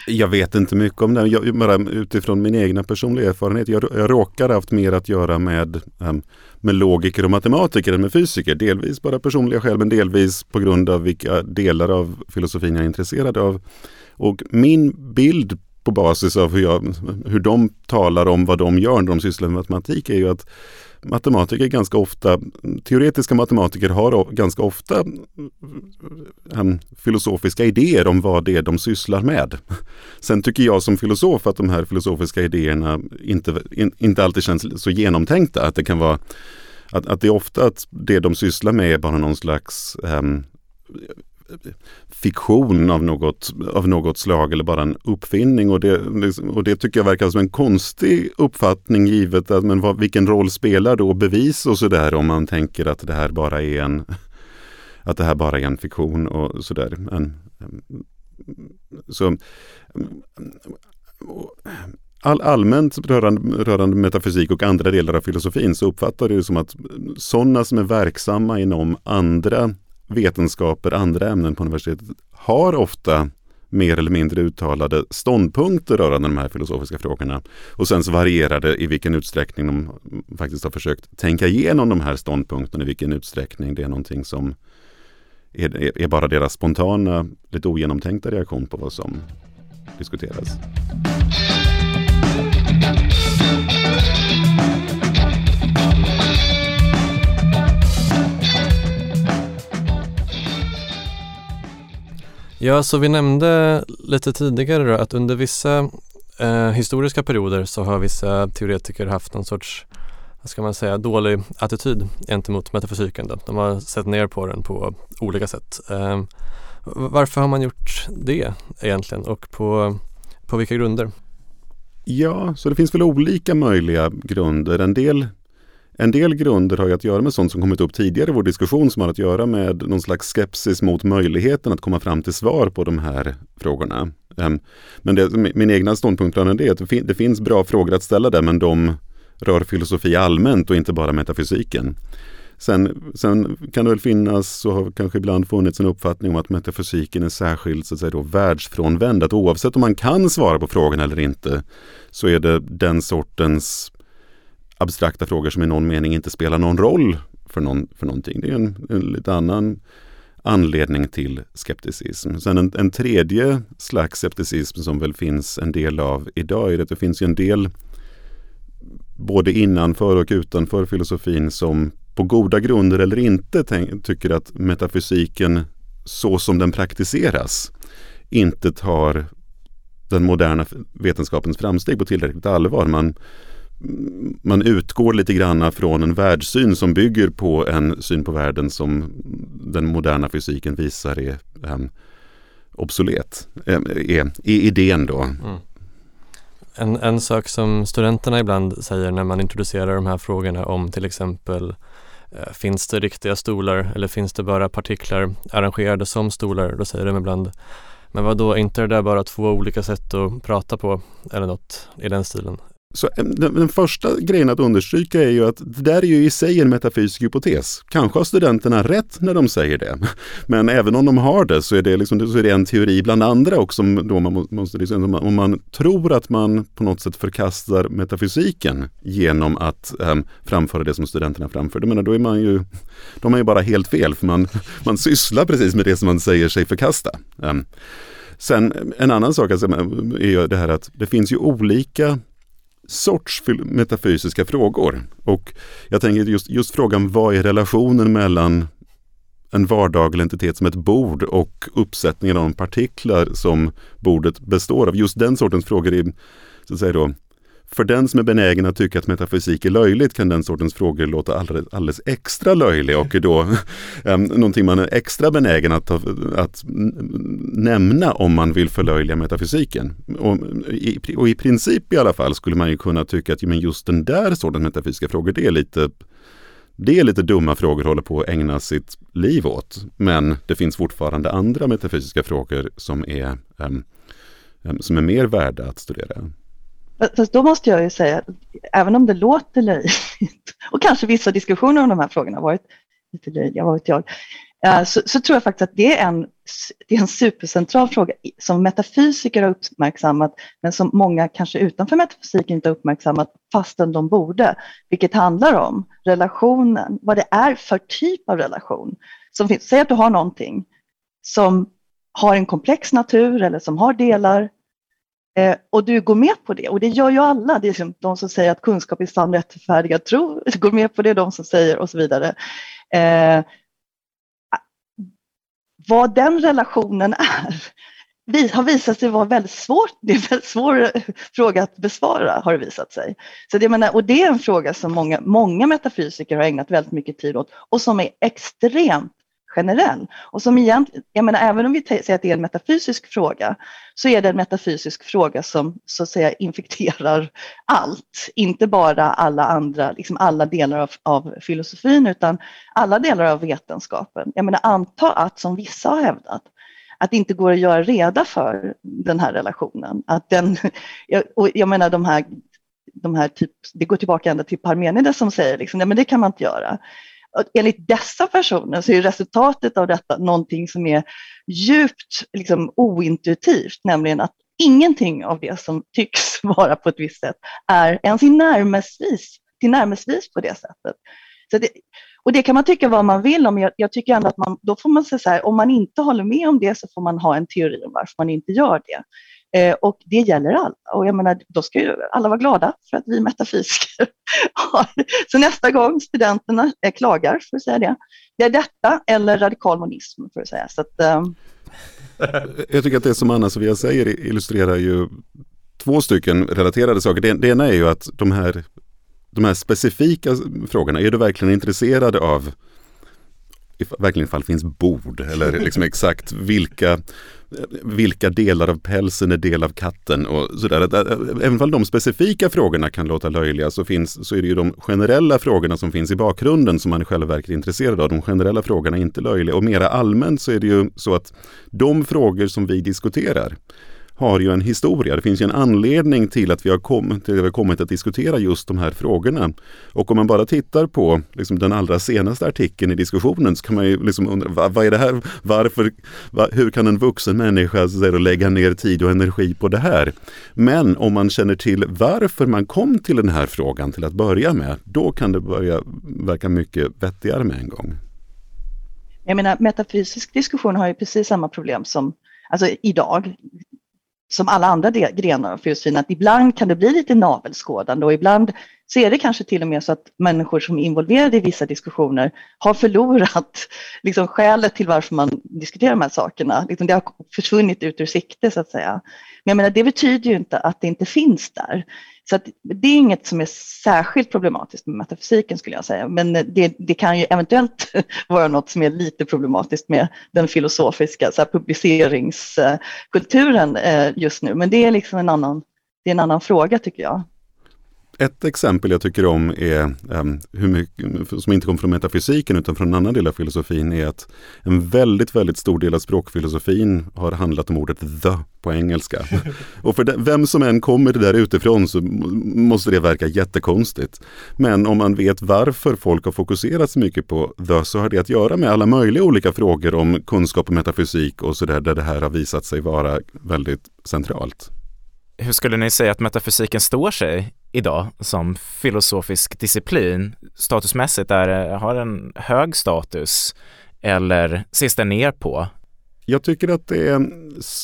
jag vet inte mycket om det, jag, bara utifrån min egna personliga erfarenhet. Jag, jag råkar haft mer att göra med, ehm, med logiker och matematiker än med fysiker. Delvis bara personliga skäl, men delvis på grund av vilka delar av filosofin jag är intresserad av. Och min bild på basis av hur, jag, hur de talar om vad de gör när de sysslar med matematik är ju att matematiker ganska ofta, teoretiska matematiker har ganska ofta um, filosofiska idéer om vad det är de sysslar med. Sen tycker jag som filosof att de här filosofiska idéerna inte, in, inte alltid känns så genomtänkta. Att det kan vara att, att det är ofta att det de sysslar med är bara någon slags um, fiktion av något, av något slag eller bara en uppfinning. Och det, och det tycker jag verkar som en konstig uppfattning givet att men vad, vilken roll spelar då bevis och sådär om man tänker att det här bara är en att det här bara är en fiktion och sådär. så, all, allmänt rörande, rörande metafysik och andra delar av filosofin så uppfattar det som att sådana som är verksamma inom andra vetenskaper, andra ämnen på universitetet har ofta mer eller mindre uttalade ståndpunkter rörande de här filosofiska frågorna. Och sen så varierar det i vilken utsträckning de faktiskt har försökt tänka igenom de här ståndpunkterna, i vilken utsträckning det är någonting som är, är bara deras spontana, lite ogenomtänkta reaktion på vad som diskuteras. Ja, så vi nämnde lite tidigare då, att under vissa eh, historiska perioder så har vissa teoretiker haft någon sorts, vad ska man säga, dålig attityd gentemot metafysiken. Då. De har sett ner på den på olika sätt. Eh, varför har man gjort det egentligen och på, på vilka grunder? Ja, så det finns väl olika möjliga grunder. En del en del grunder har ju att göra med sånt som kommit upp tidigare i vår diskussion som har att göra med någon slags skepsis mot möjligheten att komma fram till svar på de här frågorna. Ehm, men det, min egna ståndpunkt är det att det finns bra frågor att ställa där men de rör filosofi allmänt och inte bara metafysiken. Sen, sen, kan det väl finnas och har kanske ibland funnits en uppfattning om att metafysiken är särskilt så att säga då, världsfrånvänd. Att oavsett om man kan svara på frågan eller inte så är det den sortens abstrakta frågor som i någon mening inte spelar någon roll för, någon, för någonting. Det är en, en lite annan anledning till skepticism. Sen en, en, tredje slags skepticism som väl finns en del av idag är att det finns ju en del både innanför och utanför filosofin som på goda grunder eller inte tänk, tycker att metafysiken så som den praktiseras inte tar den moderna vetenskapens framsteg på tillräckligt allvar. Man, man utgår lite grann från en världssyn som bygger på en syn på världen som den moderna fysiken visar är um, obsolet. Ehm, är, är, idén då. Mm. En, en sak som studenterna ibland säger när man introducerar de här frågorna om till exempel eh, Finns det riktiga stolar eller finns det bara partiklar arrangerade som stolar? Då säger de ibland Men vad då inte det där bara två olika sätt att prata på eller något i den stilen? Så eh, den, den, första grejen att understryka är ju att det där är ju i sig en metafysisk hypotes. Kanske har studenterna rätt när de säger det. Men även om de har det så är det, liksom, så är det en teori bland andra också. Då man måste, liksom, om man tror att man på något sätt förkastar metafysiken genom att äm, framföra det som studenterna framför. menar, då är man ju, då är man ju bara helt fel för man, man sysslar precis med det som man säger sig förkasta. Äm. Sen en annan sak alltså, är ju det här att det finns ju olika sorts metafysiska frågor. Och jag tänker just, just frågan vad är relationen mellan en vardaglig entitet som ett bord och uppsättningen av de partiklar som bordet består av. Just den sortens frågor är så att säga då, för den som är benägen att tycka att metafysik är löjligt kan den sortens frågor låta alldeles, alldeles extra löjliga och då um, någonting man är extra benägen att, att nämna om man vill förlöjliga metafysiken. Och i, och i princip i alla fall skulle man ju kunna tycka att men just den där sortens metafysiska frågor, det är lite det är lite dumma frågor att på att ägna sitt liv åt. Men det finns fortfarande andra metafysiska frågor som är, um, som är mer värda att studera. Fast då måste jag ju säga, även om det låter löjligt och kanske vissa diskussioner om de här frågorna har varit lite löjliga, vad vet jag, eh, så, så, tror jag faktiskt att det är, en, det är en supercentral fråga som metafysiker har uppmärksammat men som många kanske utanför metafysiken inte har uppmärksammat fastän de borde. Vilket handlar om relationen, vad det är för typ av relation som finns. Säg att du har någonting som har en komplex natur eller som har delar Eh, och du går med på det och det gör ju alla. Det är liksom de som säger att kunskap är sann, rättfärdigad tro går med på det, de som säger och så vidare. Eh, vad den relationen är vi har visat sig vara väldigt svårt. Det är en väldigt svår fråga att besvara har det visat sig. Så det, menar, och det är en fråga som många, många metafysiker har ägnat väldigt mycket tid åt och som är extremt generell. Och som egentligen, jag menar, även om vi säger att det är en metafysisk fråga, så är det en metafysisk fråga som så att säga infekterar allt. Inte bara alla andra, liksom alla delar av, av filosofin, utan alla delar av vetenskapen. Jag menar, anta att, som vissa har hävdat, att det inte går att göra reda för den här relationen. Att den, och jag menar de här, de här typ, det går tillbaka ända till Parmenides som säger liksom, nej men det kan man inte göra enligt dessa personer så är resultatet av detta någonting som är djupt liksom, ointuitivt, nämligen att ingenting av det som tycks vara på ett visst sätt är ens i till på det sättet. Så det, och det kan man tycka vad man vill om. Jag, jag tycker ändå att man, då får man säga så här, om man inte håller med om det så får man ha en teori om varför man inte gör det. Eh, och det gäller alla. Och jag menar, då ska ju alla vara glada för att vi metafysiker har. Så nästa gång studenterna eh, klagar, för att säga det, det är detta eller radikal monism, för att säga. Så att, ehm. eh... Jag tycker att det som Anna-Sofia säger illustrerar ju två stycken relaterade saker. Det, det ena är ju att de här, de här specifika frågorna, är du verkligen intresserad av if, verkligen ifall det finns bord eller liksom exakt vilka, vilka delar av pälsen är del av katten och sådär. Även om de specifika frågorna kan låta löjliga så, finns, så är det ju de generella frågorna som finns i bakgrunden som man i själva verket är intresserad av. De generella frågorna är inte löjliga och mera allmänt så är det ju så att de frågor som vi diskuterar har ju en historia. Det finns ju en anledning till att vi har kommit, till att vi har kommit att diskutera just de här frågorna. Och om man bara tittar på liksom, den allra senaste artikeln i diskussionen så kan man ju liksom undra, vad, vad är det här? Varför, va, hur kan en vuxen människa så att lägga ner tid och energi på det här? Men om man känner till varför man kom till den här frågan till att börja med, då kan det börja verka mycket vettigare med en gång. Jag menar, metafysisk diskussion har ju precis samma problem som alltså idag som alla andra grenar av filosofin, att ibland kan det bli lite navelskådande och ibland så är det kanske till och med så att människor som är involverade i vissa diskussioner har förlorat liksom, skälet till varför man diskuterar de här sakerna. Liksom, det har försvunnit ut ur sikte så att säga. Men jag menar, det betyder ju inte att det inte finns där. Så det är inget som är särskilt problematiskt med metafysiken skulle jag säga, men det, det kan ju eventuellt vara något som är lite problematiskt med den filosofiska så här, publiceringskulturen eh, just nu, men det är liksom en annan, det är en annan fråga tycker jag. Ett exempel jag tycker om är, um, hur mycket, som inte kommer från metafysiken utan från en annan del av filosofin, är att en väldigt, väldigt stor del av språkfilosofin har handlat om ordet the på engelska. Och för den, vem som än kommer det där utifrån så måste det verka jättekonstigt. Men om man vet varför folk har fokuserat så mycket på the så har det att göra med alla möjliga olika frågor om kunskap och metafysik och sådär där det här har visat sig vara väldigt centralt. Hur skulle ni säga att metafysiken står sig idag som filosofisk disciplin? Statusmässigt, är, har en hög status eller ses den ner på? Jag tycker att det är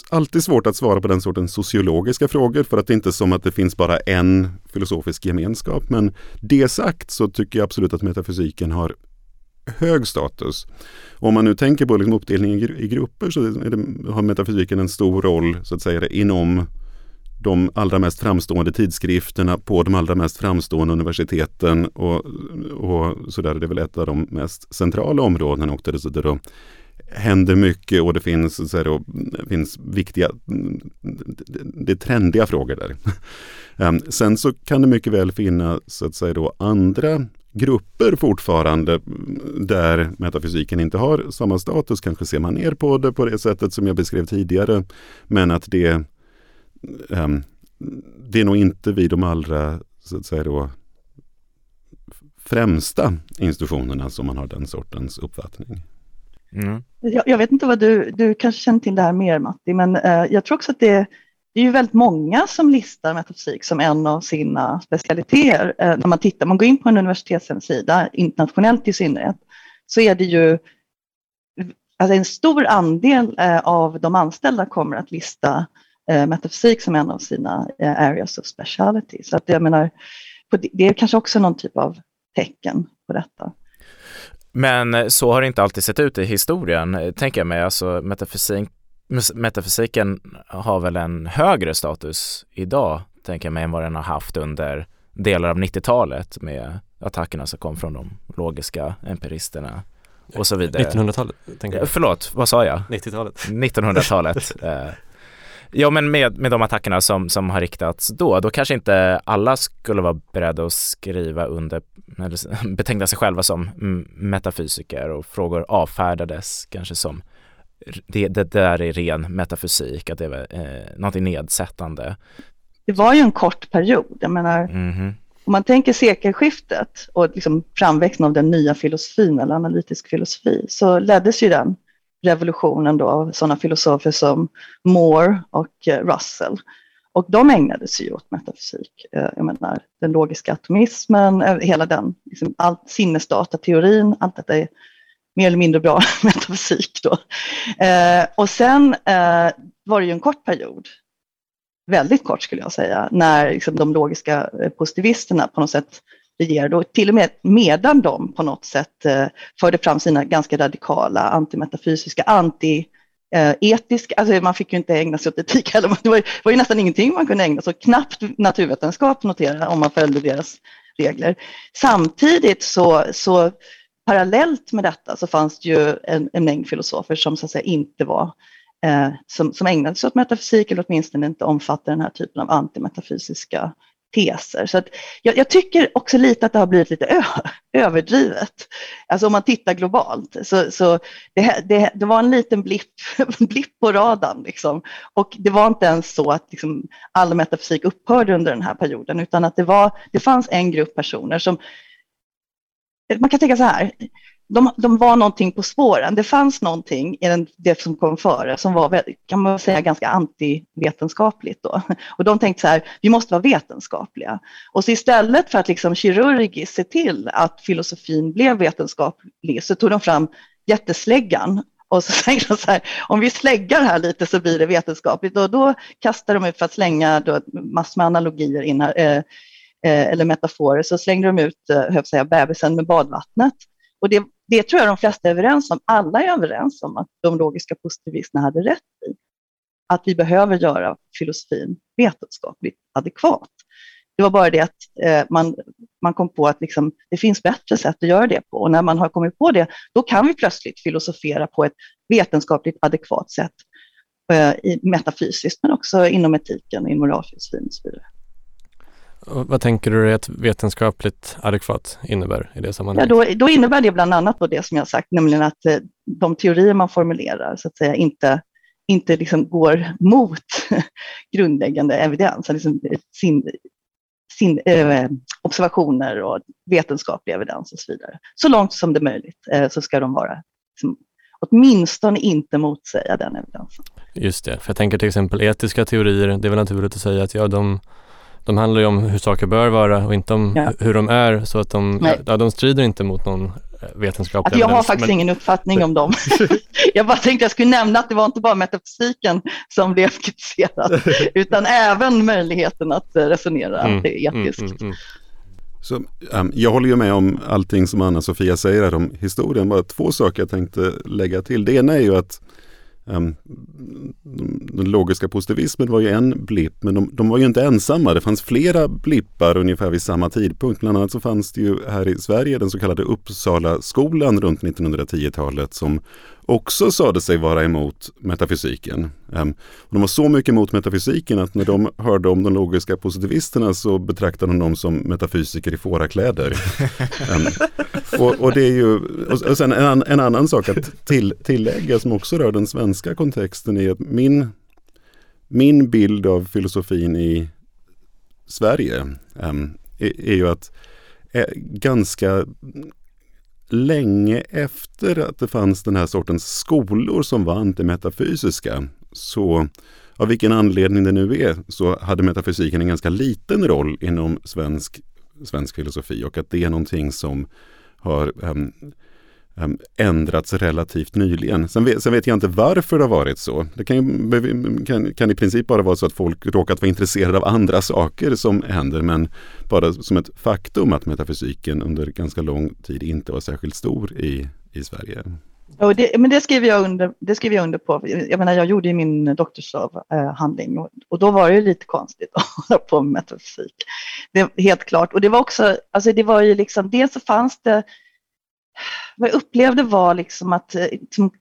alltid svårt att svara på den sortens sociologiska frågor för att det inte är som att det finns bara en filosofisk gemenskap. Men det sagt så tycker jag absolut att metafysiken har hög status. Om man nu tänker på liksom uppdelning i grupper så det, har metafysiken en stor roll så att säga inom de allra mest framstående tidskrifterna på de allra mest framstående universiteten och, och sådär. Det är väl ett av de mest centrala områdena och där det, där händer mycket och det finns, så här, då, det finns viktiga, det är trendiga frågor där. Ehm, sen så kan det mycket väl finnas så att säga då andra grupper fortfarande där metafysiken inte har samma status. Kanske ser man ner på det på det sättet som jag beskrev tidigare. Men att det um, det är nog inte vid de allra så att säga då, främsta institutionerna som man har den sortens uppfattning. Mm. Jag, jag, vet inte vad du, du kanske känner till det här mer Matti, men eh, jag tror också att det, det är ju väldigt många som listar metafysik som en av sina specialiteter. Eh, när man tittar, man går in på en universitetshemsida, internationellt i synnerhet, så är det ju alltså en stor andel eh, av de anställda kommer att lista eh, metafysik som en av sina eh, areas of speciality. Så att jag menar, det är kanske också någon typ av tecken på detta. Men eh, så har det inte alltid sett ut i historien, eh, tänker jag mig. Alltså metafysik, metafysiken har väl en högre status idag, tänker jag mig, än vad den har haft under delar av 90-talet med attackerna som kom från de logiska empiristerna och så vidare. 1900-talet? Förlåt, vad sa jag? 90-talet. 1900-talet. Ja men med, med de attackerna som, som har riktats då, då kanske inte alla skulle vara beredda att skriva under, eller beteckna sig själva som metafysiker och frågor avfärdades kanske som det, det där är ren metafysik, att det är eh, någonting nedsättande. Det var ju en kort period, jag menar, mm -hmm. om man tänker sekelskiftet och liksom framväxten av den nya filosofin eller analytisk filosofi så leddes ju den revolutionen då av sådana filosofer som Moore och eh, Russell. Och de ägnade sig åt metafysik. Eh, jag menar, den logiska atomismen, eh, hela den, liksom, all, sinnesdatateorin, allt detta är mer eller mindre bra metafysik då. Eh, och sen eh, var det ju en kort period, väldigt kort skulle jag säga, när liksom, de logiska positivisterna på något sätt regerade och till och med medan de på något sätt eh, förde fram sina ganska radikala antimetafysiska, anti etisk, eh, alltså man fick ju inte ägna sig åt etik heller, det var, var ju nästan ingenting man kunde ägna sig åt, knappt naturvetenskap notera om man följde deras regler. Samtidigt så, så parallellt med detta så fanns det ju en, en mängd filosofer som så att säga inte var eh, som, som ägnade sig åt metafysik eller åtminstone inte omfattade den här typen av antimetafysiska teser. Så att jag, jag, tycker också lite att det har blivit lite ö, överdrivet. Alltså om man tittar globalt. Så, så det, det, det var en liten blipp, blipp på radarn. Liksom. Och det var inte ens så att liksom, all metafysik upphörde under den här perioden, utan att det, var, det fanns en grupp personer som man kan tänka så här, de, de var någonting på spåren. Det fanns någonting i den, det som kom före som var, kan man säga, ganska antivetenskapligt. Då. Och de tänkte så här, vi måste vara vetenskapliga. Och så istället för att liksom kirurgiskt se till att filosofin blev vetenskaplig så tog de fram jättesläggan och så tänkte de så här, om vi släggar här lite så blir det vetenskapligt. Och då kastar de ut för att slänga då massor med analogier in här, eh, eh, eller metaforer, så slängde de ut eh, säga, bebisen med badvattnet. Och det, det tror jag de flesta är överens om. Alla är överens om att de logiska positivisterna hade rätt i. Att vi behöver göra filosofin vetenskapligt adekvat. Det var bara det att eh, man, man kom på att liksom, det finns bättre sätt att göra det på. Och när man har kommit på det, då kan vi plötsligt filosofera på ett vetenskapligt adekvat sätt. Eh, i, metafysiskt, men också inom etiken, i moralfilosofin och så vidare. Vad tänker du att vetenskapligt adekvat innebär i det sammanhanget? Ja, då, då innebär det bland annat det som jag sagt, nämligen att eh, de teorier man formulerar så att säga inte, inte liksom går mot grundläggande evidens, liksom sin, sin, eh, observationer och vetenskaplig evidens och så vidare. Så långt som det är möjligt eh, så ska de vara liksom, åtminstone inte motsäga den evidensen. Just det, för jag tänker till exempel etiska teorier, det är väl naturligt att säga att ja, de de handlar ju om hur saker bör vara och inte om ja. hur de är så att de, ja, de strider inte mot någon eh, vetenskaplig alltså Jag har faktiskt men... ingen uppfattning om dem. jag bara tänkte jag skulle nämna att det var inte bara metafysiken som blev kritiserad utan även möjligheten att eh, resonera mm, etiskt. Mm, mm, mm. Så, um, jag håller ju med om allting som Anna-Sofia säger här om historien. Bara två saker jag tänkte lägga till. Det ena är ju att um, den logiska positivismen var ju en blipp, men de, de, var ju inte ensamma. Det fanns flera blippar ungefär vid samma tidpunkt. Bland annat så fanns det ju här i Sverige den så kallade Uppsala skolan runt 1910-talet som också sade sig vara emot metafysiken. Um, de var så mycket emot metafysiken att när de hörde om de logiska positivisterna så betraktade de dem som metafysiker i fårakläder. um, och, och, det är ju, och sen en, en annan sak att till, tillägga som också rör den svenska kontexten är att min, min bild av filosofin i Sverige um, är, är ju att är ganska länge efter att det fanns den här sortens skolor som var antimetafysiska, så av vilken anledning det nu är, så hade metafysiken en ganska liten roll inom svensk, svensk filosofi och att det är någonting som har um, Ehm, ändrats relativt nyligen. Sen vet, sen vet, jag inte varför det har varit så. Det kan, kan, kan i princip bara vara så att folk råkat vara intresserade av andra saker som händer men bara som ett faktum att metafysiken under ganska lång tid inte var särskilt stor i, i Sverige. Och det, men det skriver, jag under, det skriver jag under på. Jag menar, jag gjorde ju min doktorsavhandling eh, och, och då var det ju lite konstigt att hålla på med metafysik. Det, helt klart. Och det var också, alltså det var ju liksom, dels så fanns det vad jag upplevde var liksom att eh, liksom,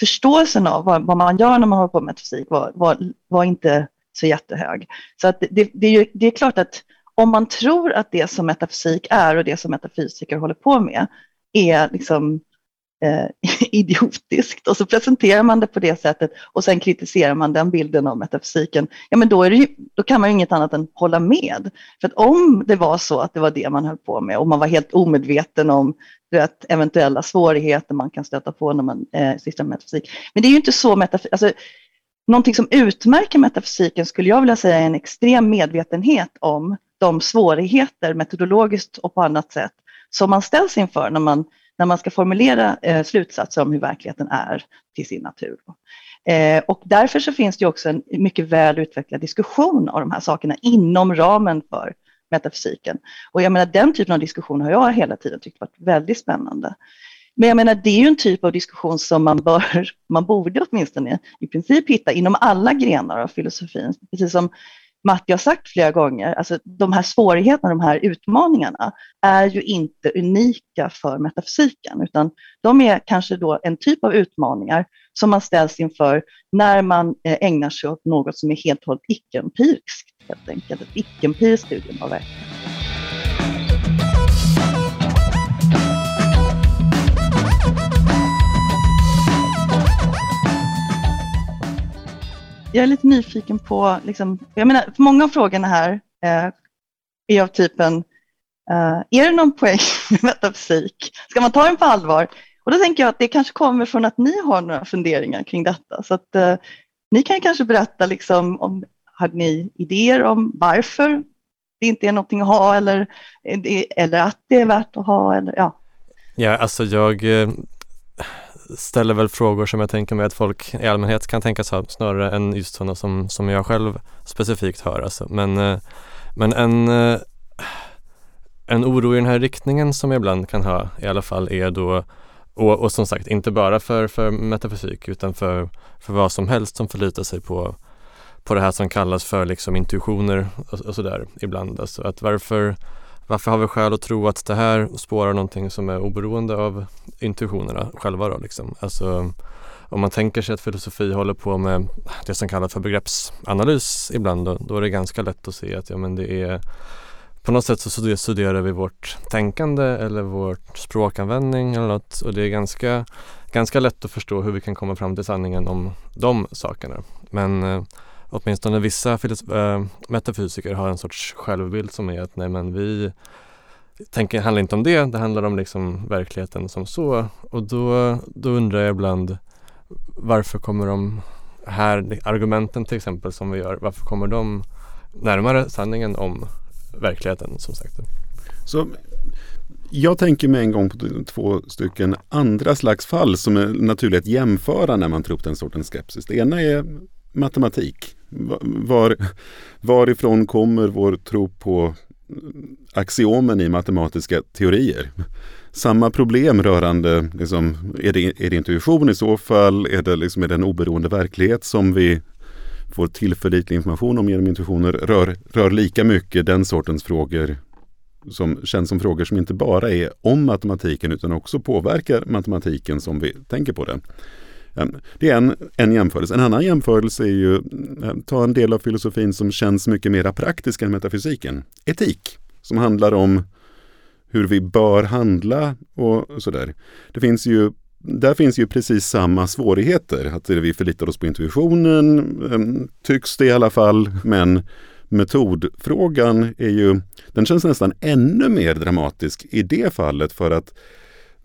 förståelsen av vad, vad, man gör när man håller på med metafysik var, var, var inte så jättehög. Så att det, det, är ju, det är klart att om man tror att det som metafysik är och det som metafysiker håller på med är liksom eh, idiotiskt och så presenterar man det på det sättet och sen kritiserar man den bilden av metafysiken, ja men då, är det då kan man ju inget annat än hålla med. För att om det var så att det var det man höll på med och man var helt omedveten om vet, eventuella svårigheter man kan stöta på när man eh, sysslar med metafysik. Men det är ju inte så metafysik, alltså, någonting som utmärker metafysiken skulle jag vilja säga är en extrem medvetenhet om de svårigheter metodologiskt och på annat sätt som man ställs inför när man, när man ska formulera eh, slutsatser om hur verkligheten är till sin natur. Eh, och därför så finns det också en mycket väl utvecklad diskussion av de här sakerna inom ramen för metafysiken. Och jag menar den typen av diskussion har jag hela tiden tyckt varit väldigt spännande. Men jag menar det är ju en typ av diskussion som man, bör, man borde åtminstone i princip hitta inom alla grenar av filosofin. Precis som Matti har sagt flera gånger, alltså de här svårigheterna, de här utmaningarna är ju inte unika för metafysiken, utan de är kanske då en typ av utmaningar som man ställs inför när man eh, ägnar sig åt något som är helt och hållet icke-empiriskt, helt enkelt ett icke-empiriskt studium av verkligheten. jag är lite nyfiken på, liksom, jag menar, för många av frågorna här eh, är av typen, eh, är det någon poäng med metafysik? Ska man ta den på allvar? Och då tänker jag att det kanske kommer från att ni har några funderingar kring detta. Så att eh, ni kan kanske berätta, liksom, om, hade ni idéer om varför det inte är någonting att ha eller, eller att det är värt att ha? Eller, ja. ja, alltså jag eh, ställer väl frågor som jag tänker mig att folk i allmänhet kan tänkas ha snarare än just sådana som, som jag själv specifikt har. Alltså. Men, eh, men en, eh, en oro i den här riktningen som jag ibland kan ha i alla fall är då och, och som sagt inte bara för, för metafysik utan för, för vad som helst som förlitar sig på, på det här som kallas för liksom intuitioner och, och sådär ibland. Alltså att varför varför har vi skäl att tro att det här spårar någonting som är oberoende av intuitionerna själva då liksom? Alltså om man tänker sig att filosofi håller på med det som kallas för begreppsanalys ibland då, då är det ganska lätt att se att ja men det är på något sätt så studerar vi vårt tänkande eller vår språkanvändning eller något och det är ganska, ganska lätt att förstå hur vi kan komma fram till sanningen om de sakerna. Men eh, åtminstone vissa äh, metafysiker har en sorts självbild som är att nej men vi tänker, handlar inte om det, det handlar om liksom verkligheten som så och då, då undrar jag ibland varför kommer de här argumenten till exempel som vi gör, varför kommer de närmare sanningen om verkligheten som sagt? Så jag tänker med en gång på två stycken andra slags fall som är naturligt att jämföra när man tar upp den sortens skepsis. Det ena är matematik. Var, varifrån kommer vår tro på axiomen i matematiska teorier? Samma problem rörande, liksom, är, det, är det intuition i så fall? Är det, liksom, är det en oberoende verklighet som vi får tillförlitlig information om genom intuitioner? Rör, rör lika mycket den sortens frågor som känns som frågor som inte bara är om matematiken utan också påverkar matematiken som vi tänker på det. Ehm, det är en, en jämförelse. En annan jämförelse är ju, ehm, ta en del av filosofin som känns mycket mer praktisk än metafysiken. Etik, som handlar om hur vi bör handla och sådär. Det finns ju där finns ju precis samma svårigheter. Att vi förlitar oss på intuitionen, ehm, tycks det i alla fall. Men metodfrågan är ju, den känns nästan ännu mer dramatisk i det fallet för att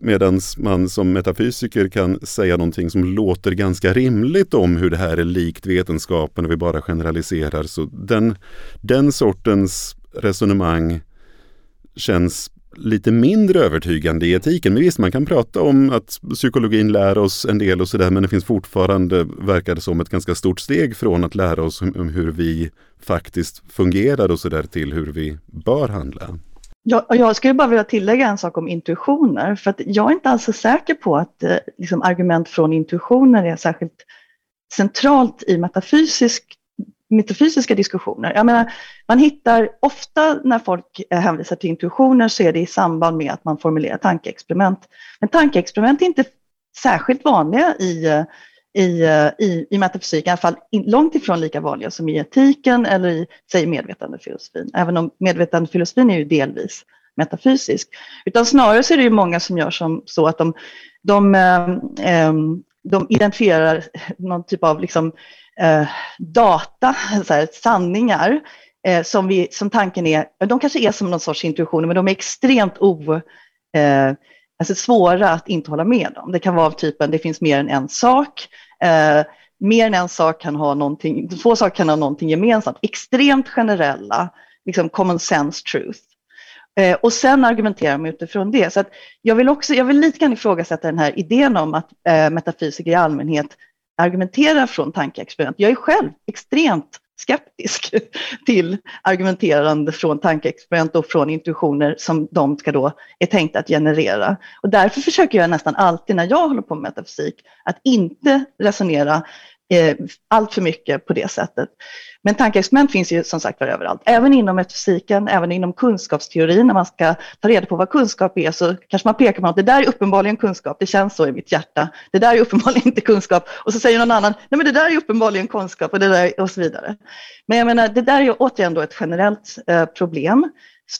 Medan man som metafysiker kan säga någonting som låter ganska rimligt om hur det här är likt vetenskapen och vi bara generaliserar. Så den, den sortens resonemang känns lite mindre övertygande i etiken. Men visst, man kan prata om att psykologin lär oss en del och sådär, men det finns fortfarande, verkar det som, ett ganska stort steg från att lära oss om hur vi faktiskt fungerar och sådär till hur vi bör handla. Jag, jag skulle bara vilja tillägga en sak om intuitioner, för att jag är inte alls så säker på att eh, liksom, argument från intuitioner är särskilt centralt i metafysisk, metafysiska diskussioner. Jag menar, man hittar ofta när folk eh, hänvisar till intuitioner så är det i samband med att man formulerar tankeexperiment. Men tankeexperiment är inte särskilt vanliga i eh, Eh, i, i, i metafysik, i alla fall långt ifrån lika vanliga som i etiken eller i, säg medvetandefilosofin, även om medvetandefilosofin är ju delvis metafysisk. Utan snarare så är det ju många som gör som så att de de, eh, eh, de identifierar någon typ av liksom, data, så här, sanningar, som, vi, som tanken är, de kanske är som någon sorts intuitioner, men de är extremt o, eh, alltså svåra att inte hålla med om. Det kan vara av typen, det finns mer än en sak, eh, mer än en sak kan ha någonting, två saker kan ha någonting gemensamt, extremt generella, liksom common sense truth. Eh, och sen argumenterar man utifrån det. Så att jag, vill också, jag vill lite grann ifrågasätta den här idén om att eh, metafysiker i allmänhet argumenterar från tankeexperiment. Jag är själv extremt skeptisk till argumenterande från tankeexperiment och från intuitioner som de ska då, är tänkta att generera. Och därför försöker jag nästan alltid när jag håller på med metafysik att inte resonera eh, allt för mycket på det sättet. Men tankeexperiment finns ju som sagt var överallt, även inom metafysiken, även inom kunskapsteorin. När man ska ta reda på vad kunskap är så kanske man pekar på att det där är uppenbarligen kunskap, det känns så i mitt hjärta. Det där är uppenbarligen inte kunskap. Och så säger någon annan, nej men det där är uppenbarligen kunskap och, det där, och så vidare. Men jag menar, det där är ju återigen då ett generellt eh, problem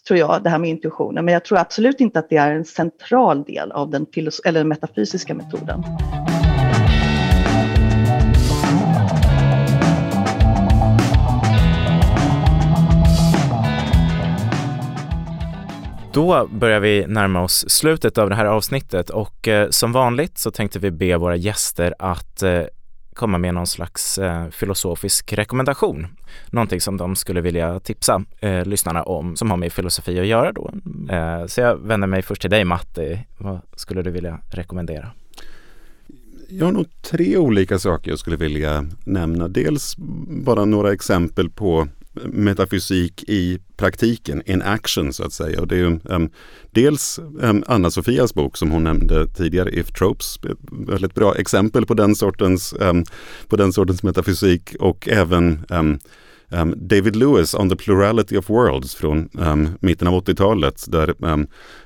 tror jag, det här med intuitionen. Men jag tror absolut inte att det är en central del av den, eller den metafysiska metoden. Då börjar vi närma oss slutet av det här avsnittet och eh, som vanligt så tänkte vi be våra gäster att eh, komma med någon slags eh, filosofisk rekommendation. Någonting som de skulle vilja tipsa eh, lyssnarna om som har med filosofi att göra då. Eh, så jag vänder mig först till dig Matti. Vad skulle du vilja rekommendera? Jag har nog tre olika saker jag skulle vilja nämna. Dels bara några exempel på metafysik i praktiken, in action så att säga. Och det är ju, um, dels um, Anna-Sofias bok som hon nämnde tidigare, If Tropes, ett väldigt bra exempel på den sortens, um, på den sortens metafysik och även David Lewis on the plurality of worlds från mitten av 80-talet där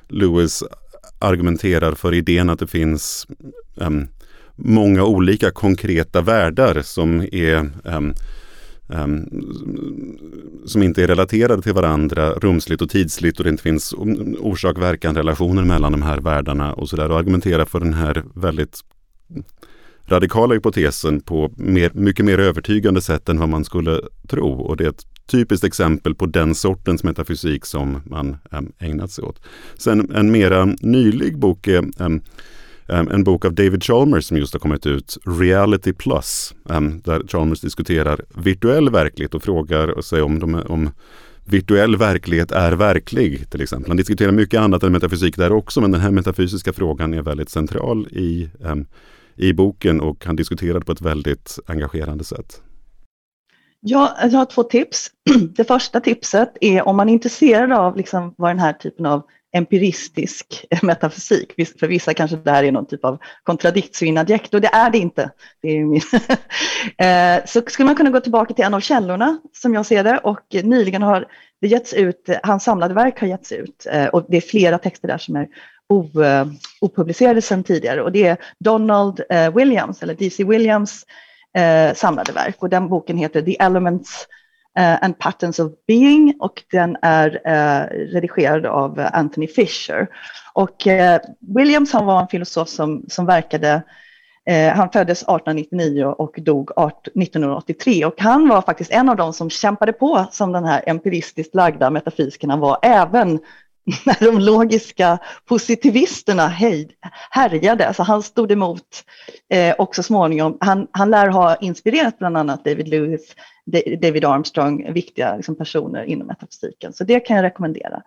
Lewis argumenterar för idén att det finns många olika konkreta världar som är um, Ehm, som inte är relaterade till varandra rumsligt och tidsligt och det inte finns orsak-verkan-relationer mellan de här världarna och sådär och argumentera för den här väldigt radikala hypotesen på mer, mycket mer övertygande sätt än vad man skulle tro. Och det är ett typiskt exempel på den sortens metafysik som man äm, ägnat sig åt. Sen en mera nylig bok är äm, Um, en bok av David Chalmers som just har kommit ut, Reality Plus, um, där Chalmers diskuterar virtuell verklighet och frågar sig om, de, om virtuell verklighet är verklig till exempel. Han diskuterar mycket annat än metafysik där också men den här metafysiska frågan är väldigt central i, um, i boken och han diskuterar på ett väldigt engagerande sätt. Ja, jag har två tips. Det första tipset är om man är intresserad av liksom vad den här typen av empiristisk metafysik. För vissa kanske det här är någon typ av contradictio in adjecto, det är det inte. Det är min eh, så skulle man kunna gå tillbaka till en av källorna som jag ser det och nyligen har det getts ut, hans samlade verk har getts ut eh, och det är flera texter där som är eh, opublicerade sedan tidigare och det är Donald Williams eller DC Williams samlade verk och den boken heter The Elements uh, and Patterns of Being och den är uh, redigerad av Anthony Fisher. Och uh, Williams han var en filosof som, som verkade han föddes 1899 och dog 1983 och han var faktiskt en av de som kämpade på som den här empiristiskt lagda metafysikerna var även när de logiska positivisterna härjade. Så han stod emot eh, och så småningom, han, han lär ha inspirerat bland annat David Lewis, David Armstrong, viktiga liksom, personer inom metafysiken. Så det kan jag rekommendera.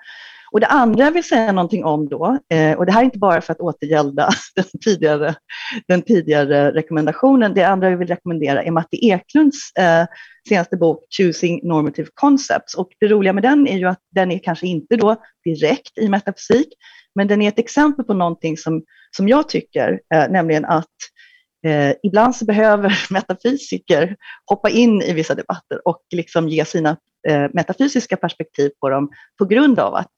Och det andra jag vill säga någonting om då, eh, och det här är inte bara för att återgälda den tidigare, den tidigare rekommendationen, det andra jag vill rekommendera är Matti Eklunds eh, senaste bok Choosing Normative Concepts. Och det roliga med den är ju att den är kanske inte då direkt i metafysik, men den är ett exempel på någonting som, som jag tycker, eh, nämligen att eh, ibland så behöver metafysiker hoppa in i vissa debatter och liksom ge sina eh, metafysiska perspektiv på dem på grund av att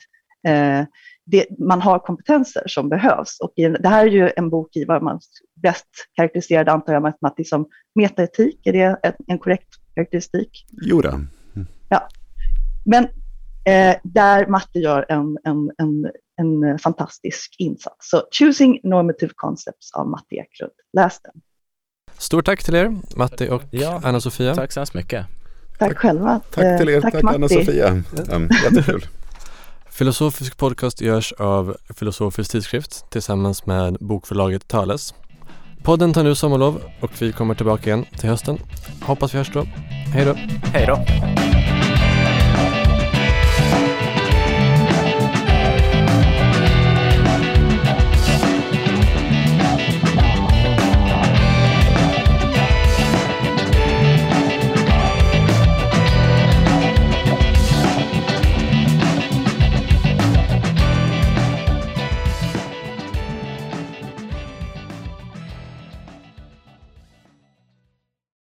det, man har kompetenser som behövs. Och det här är ju en bok i vad man bäst karaktäriserade, antar jag, med som metaetik. Är det en korrekt karaktäristik? Jo då. Ja. Men eh, där Matte gör en, en, en, en eh, fantastisk insats. Så Choosing Normative Concepts av Matti Eklund. Läs den. Stort tack till er, Matti och Ja, Anna-Sofia. Tack så hemskt mycket. Tack, själva. Tack till er, Eh, tack, Matti. Anna-Sofia. Ja, jättekul. Filosofisk podcast görs av Filosofisk tidskrift tillsammans med bokförlaget Thales. Podden tar nu sommarlov och vi kommer tillbaka igen till hösten. Hoppas vi hörs då. Hej då! Hej då!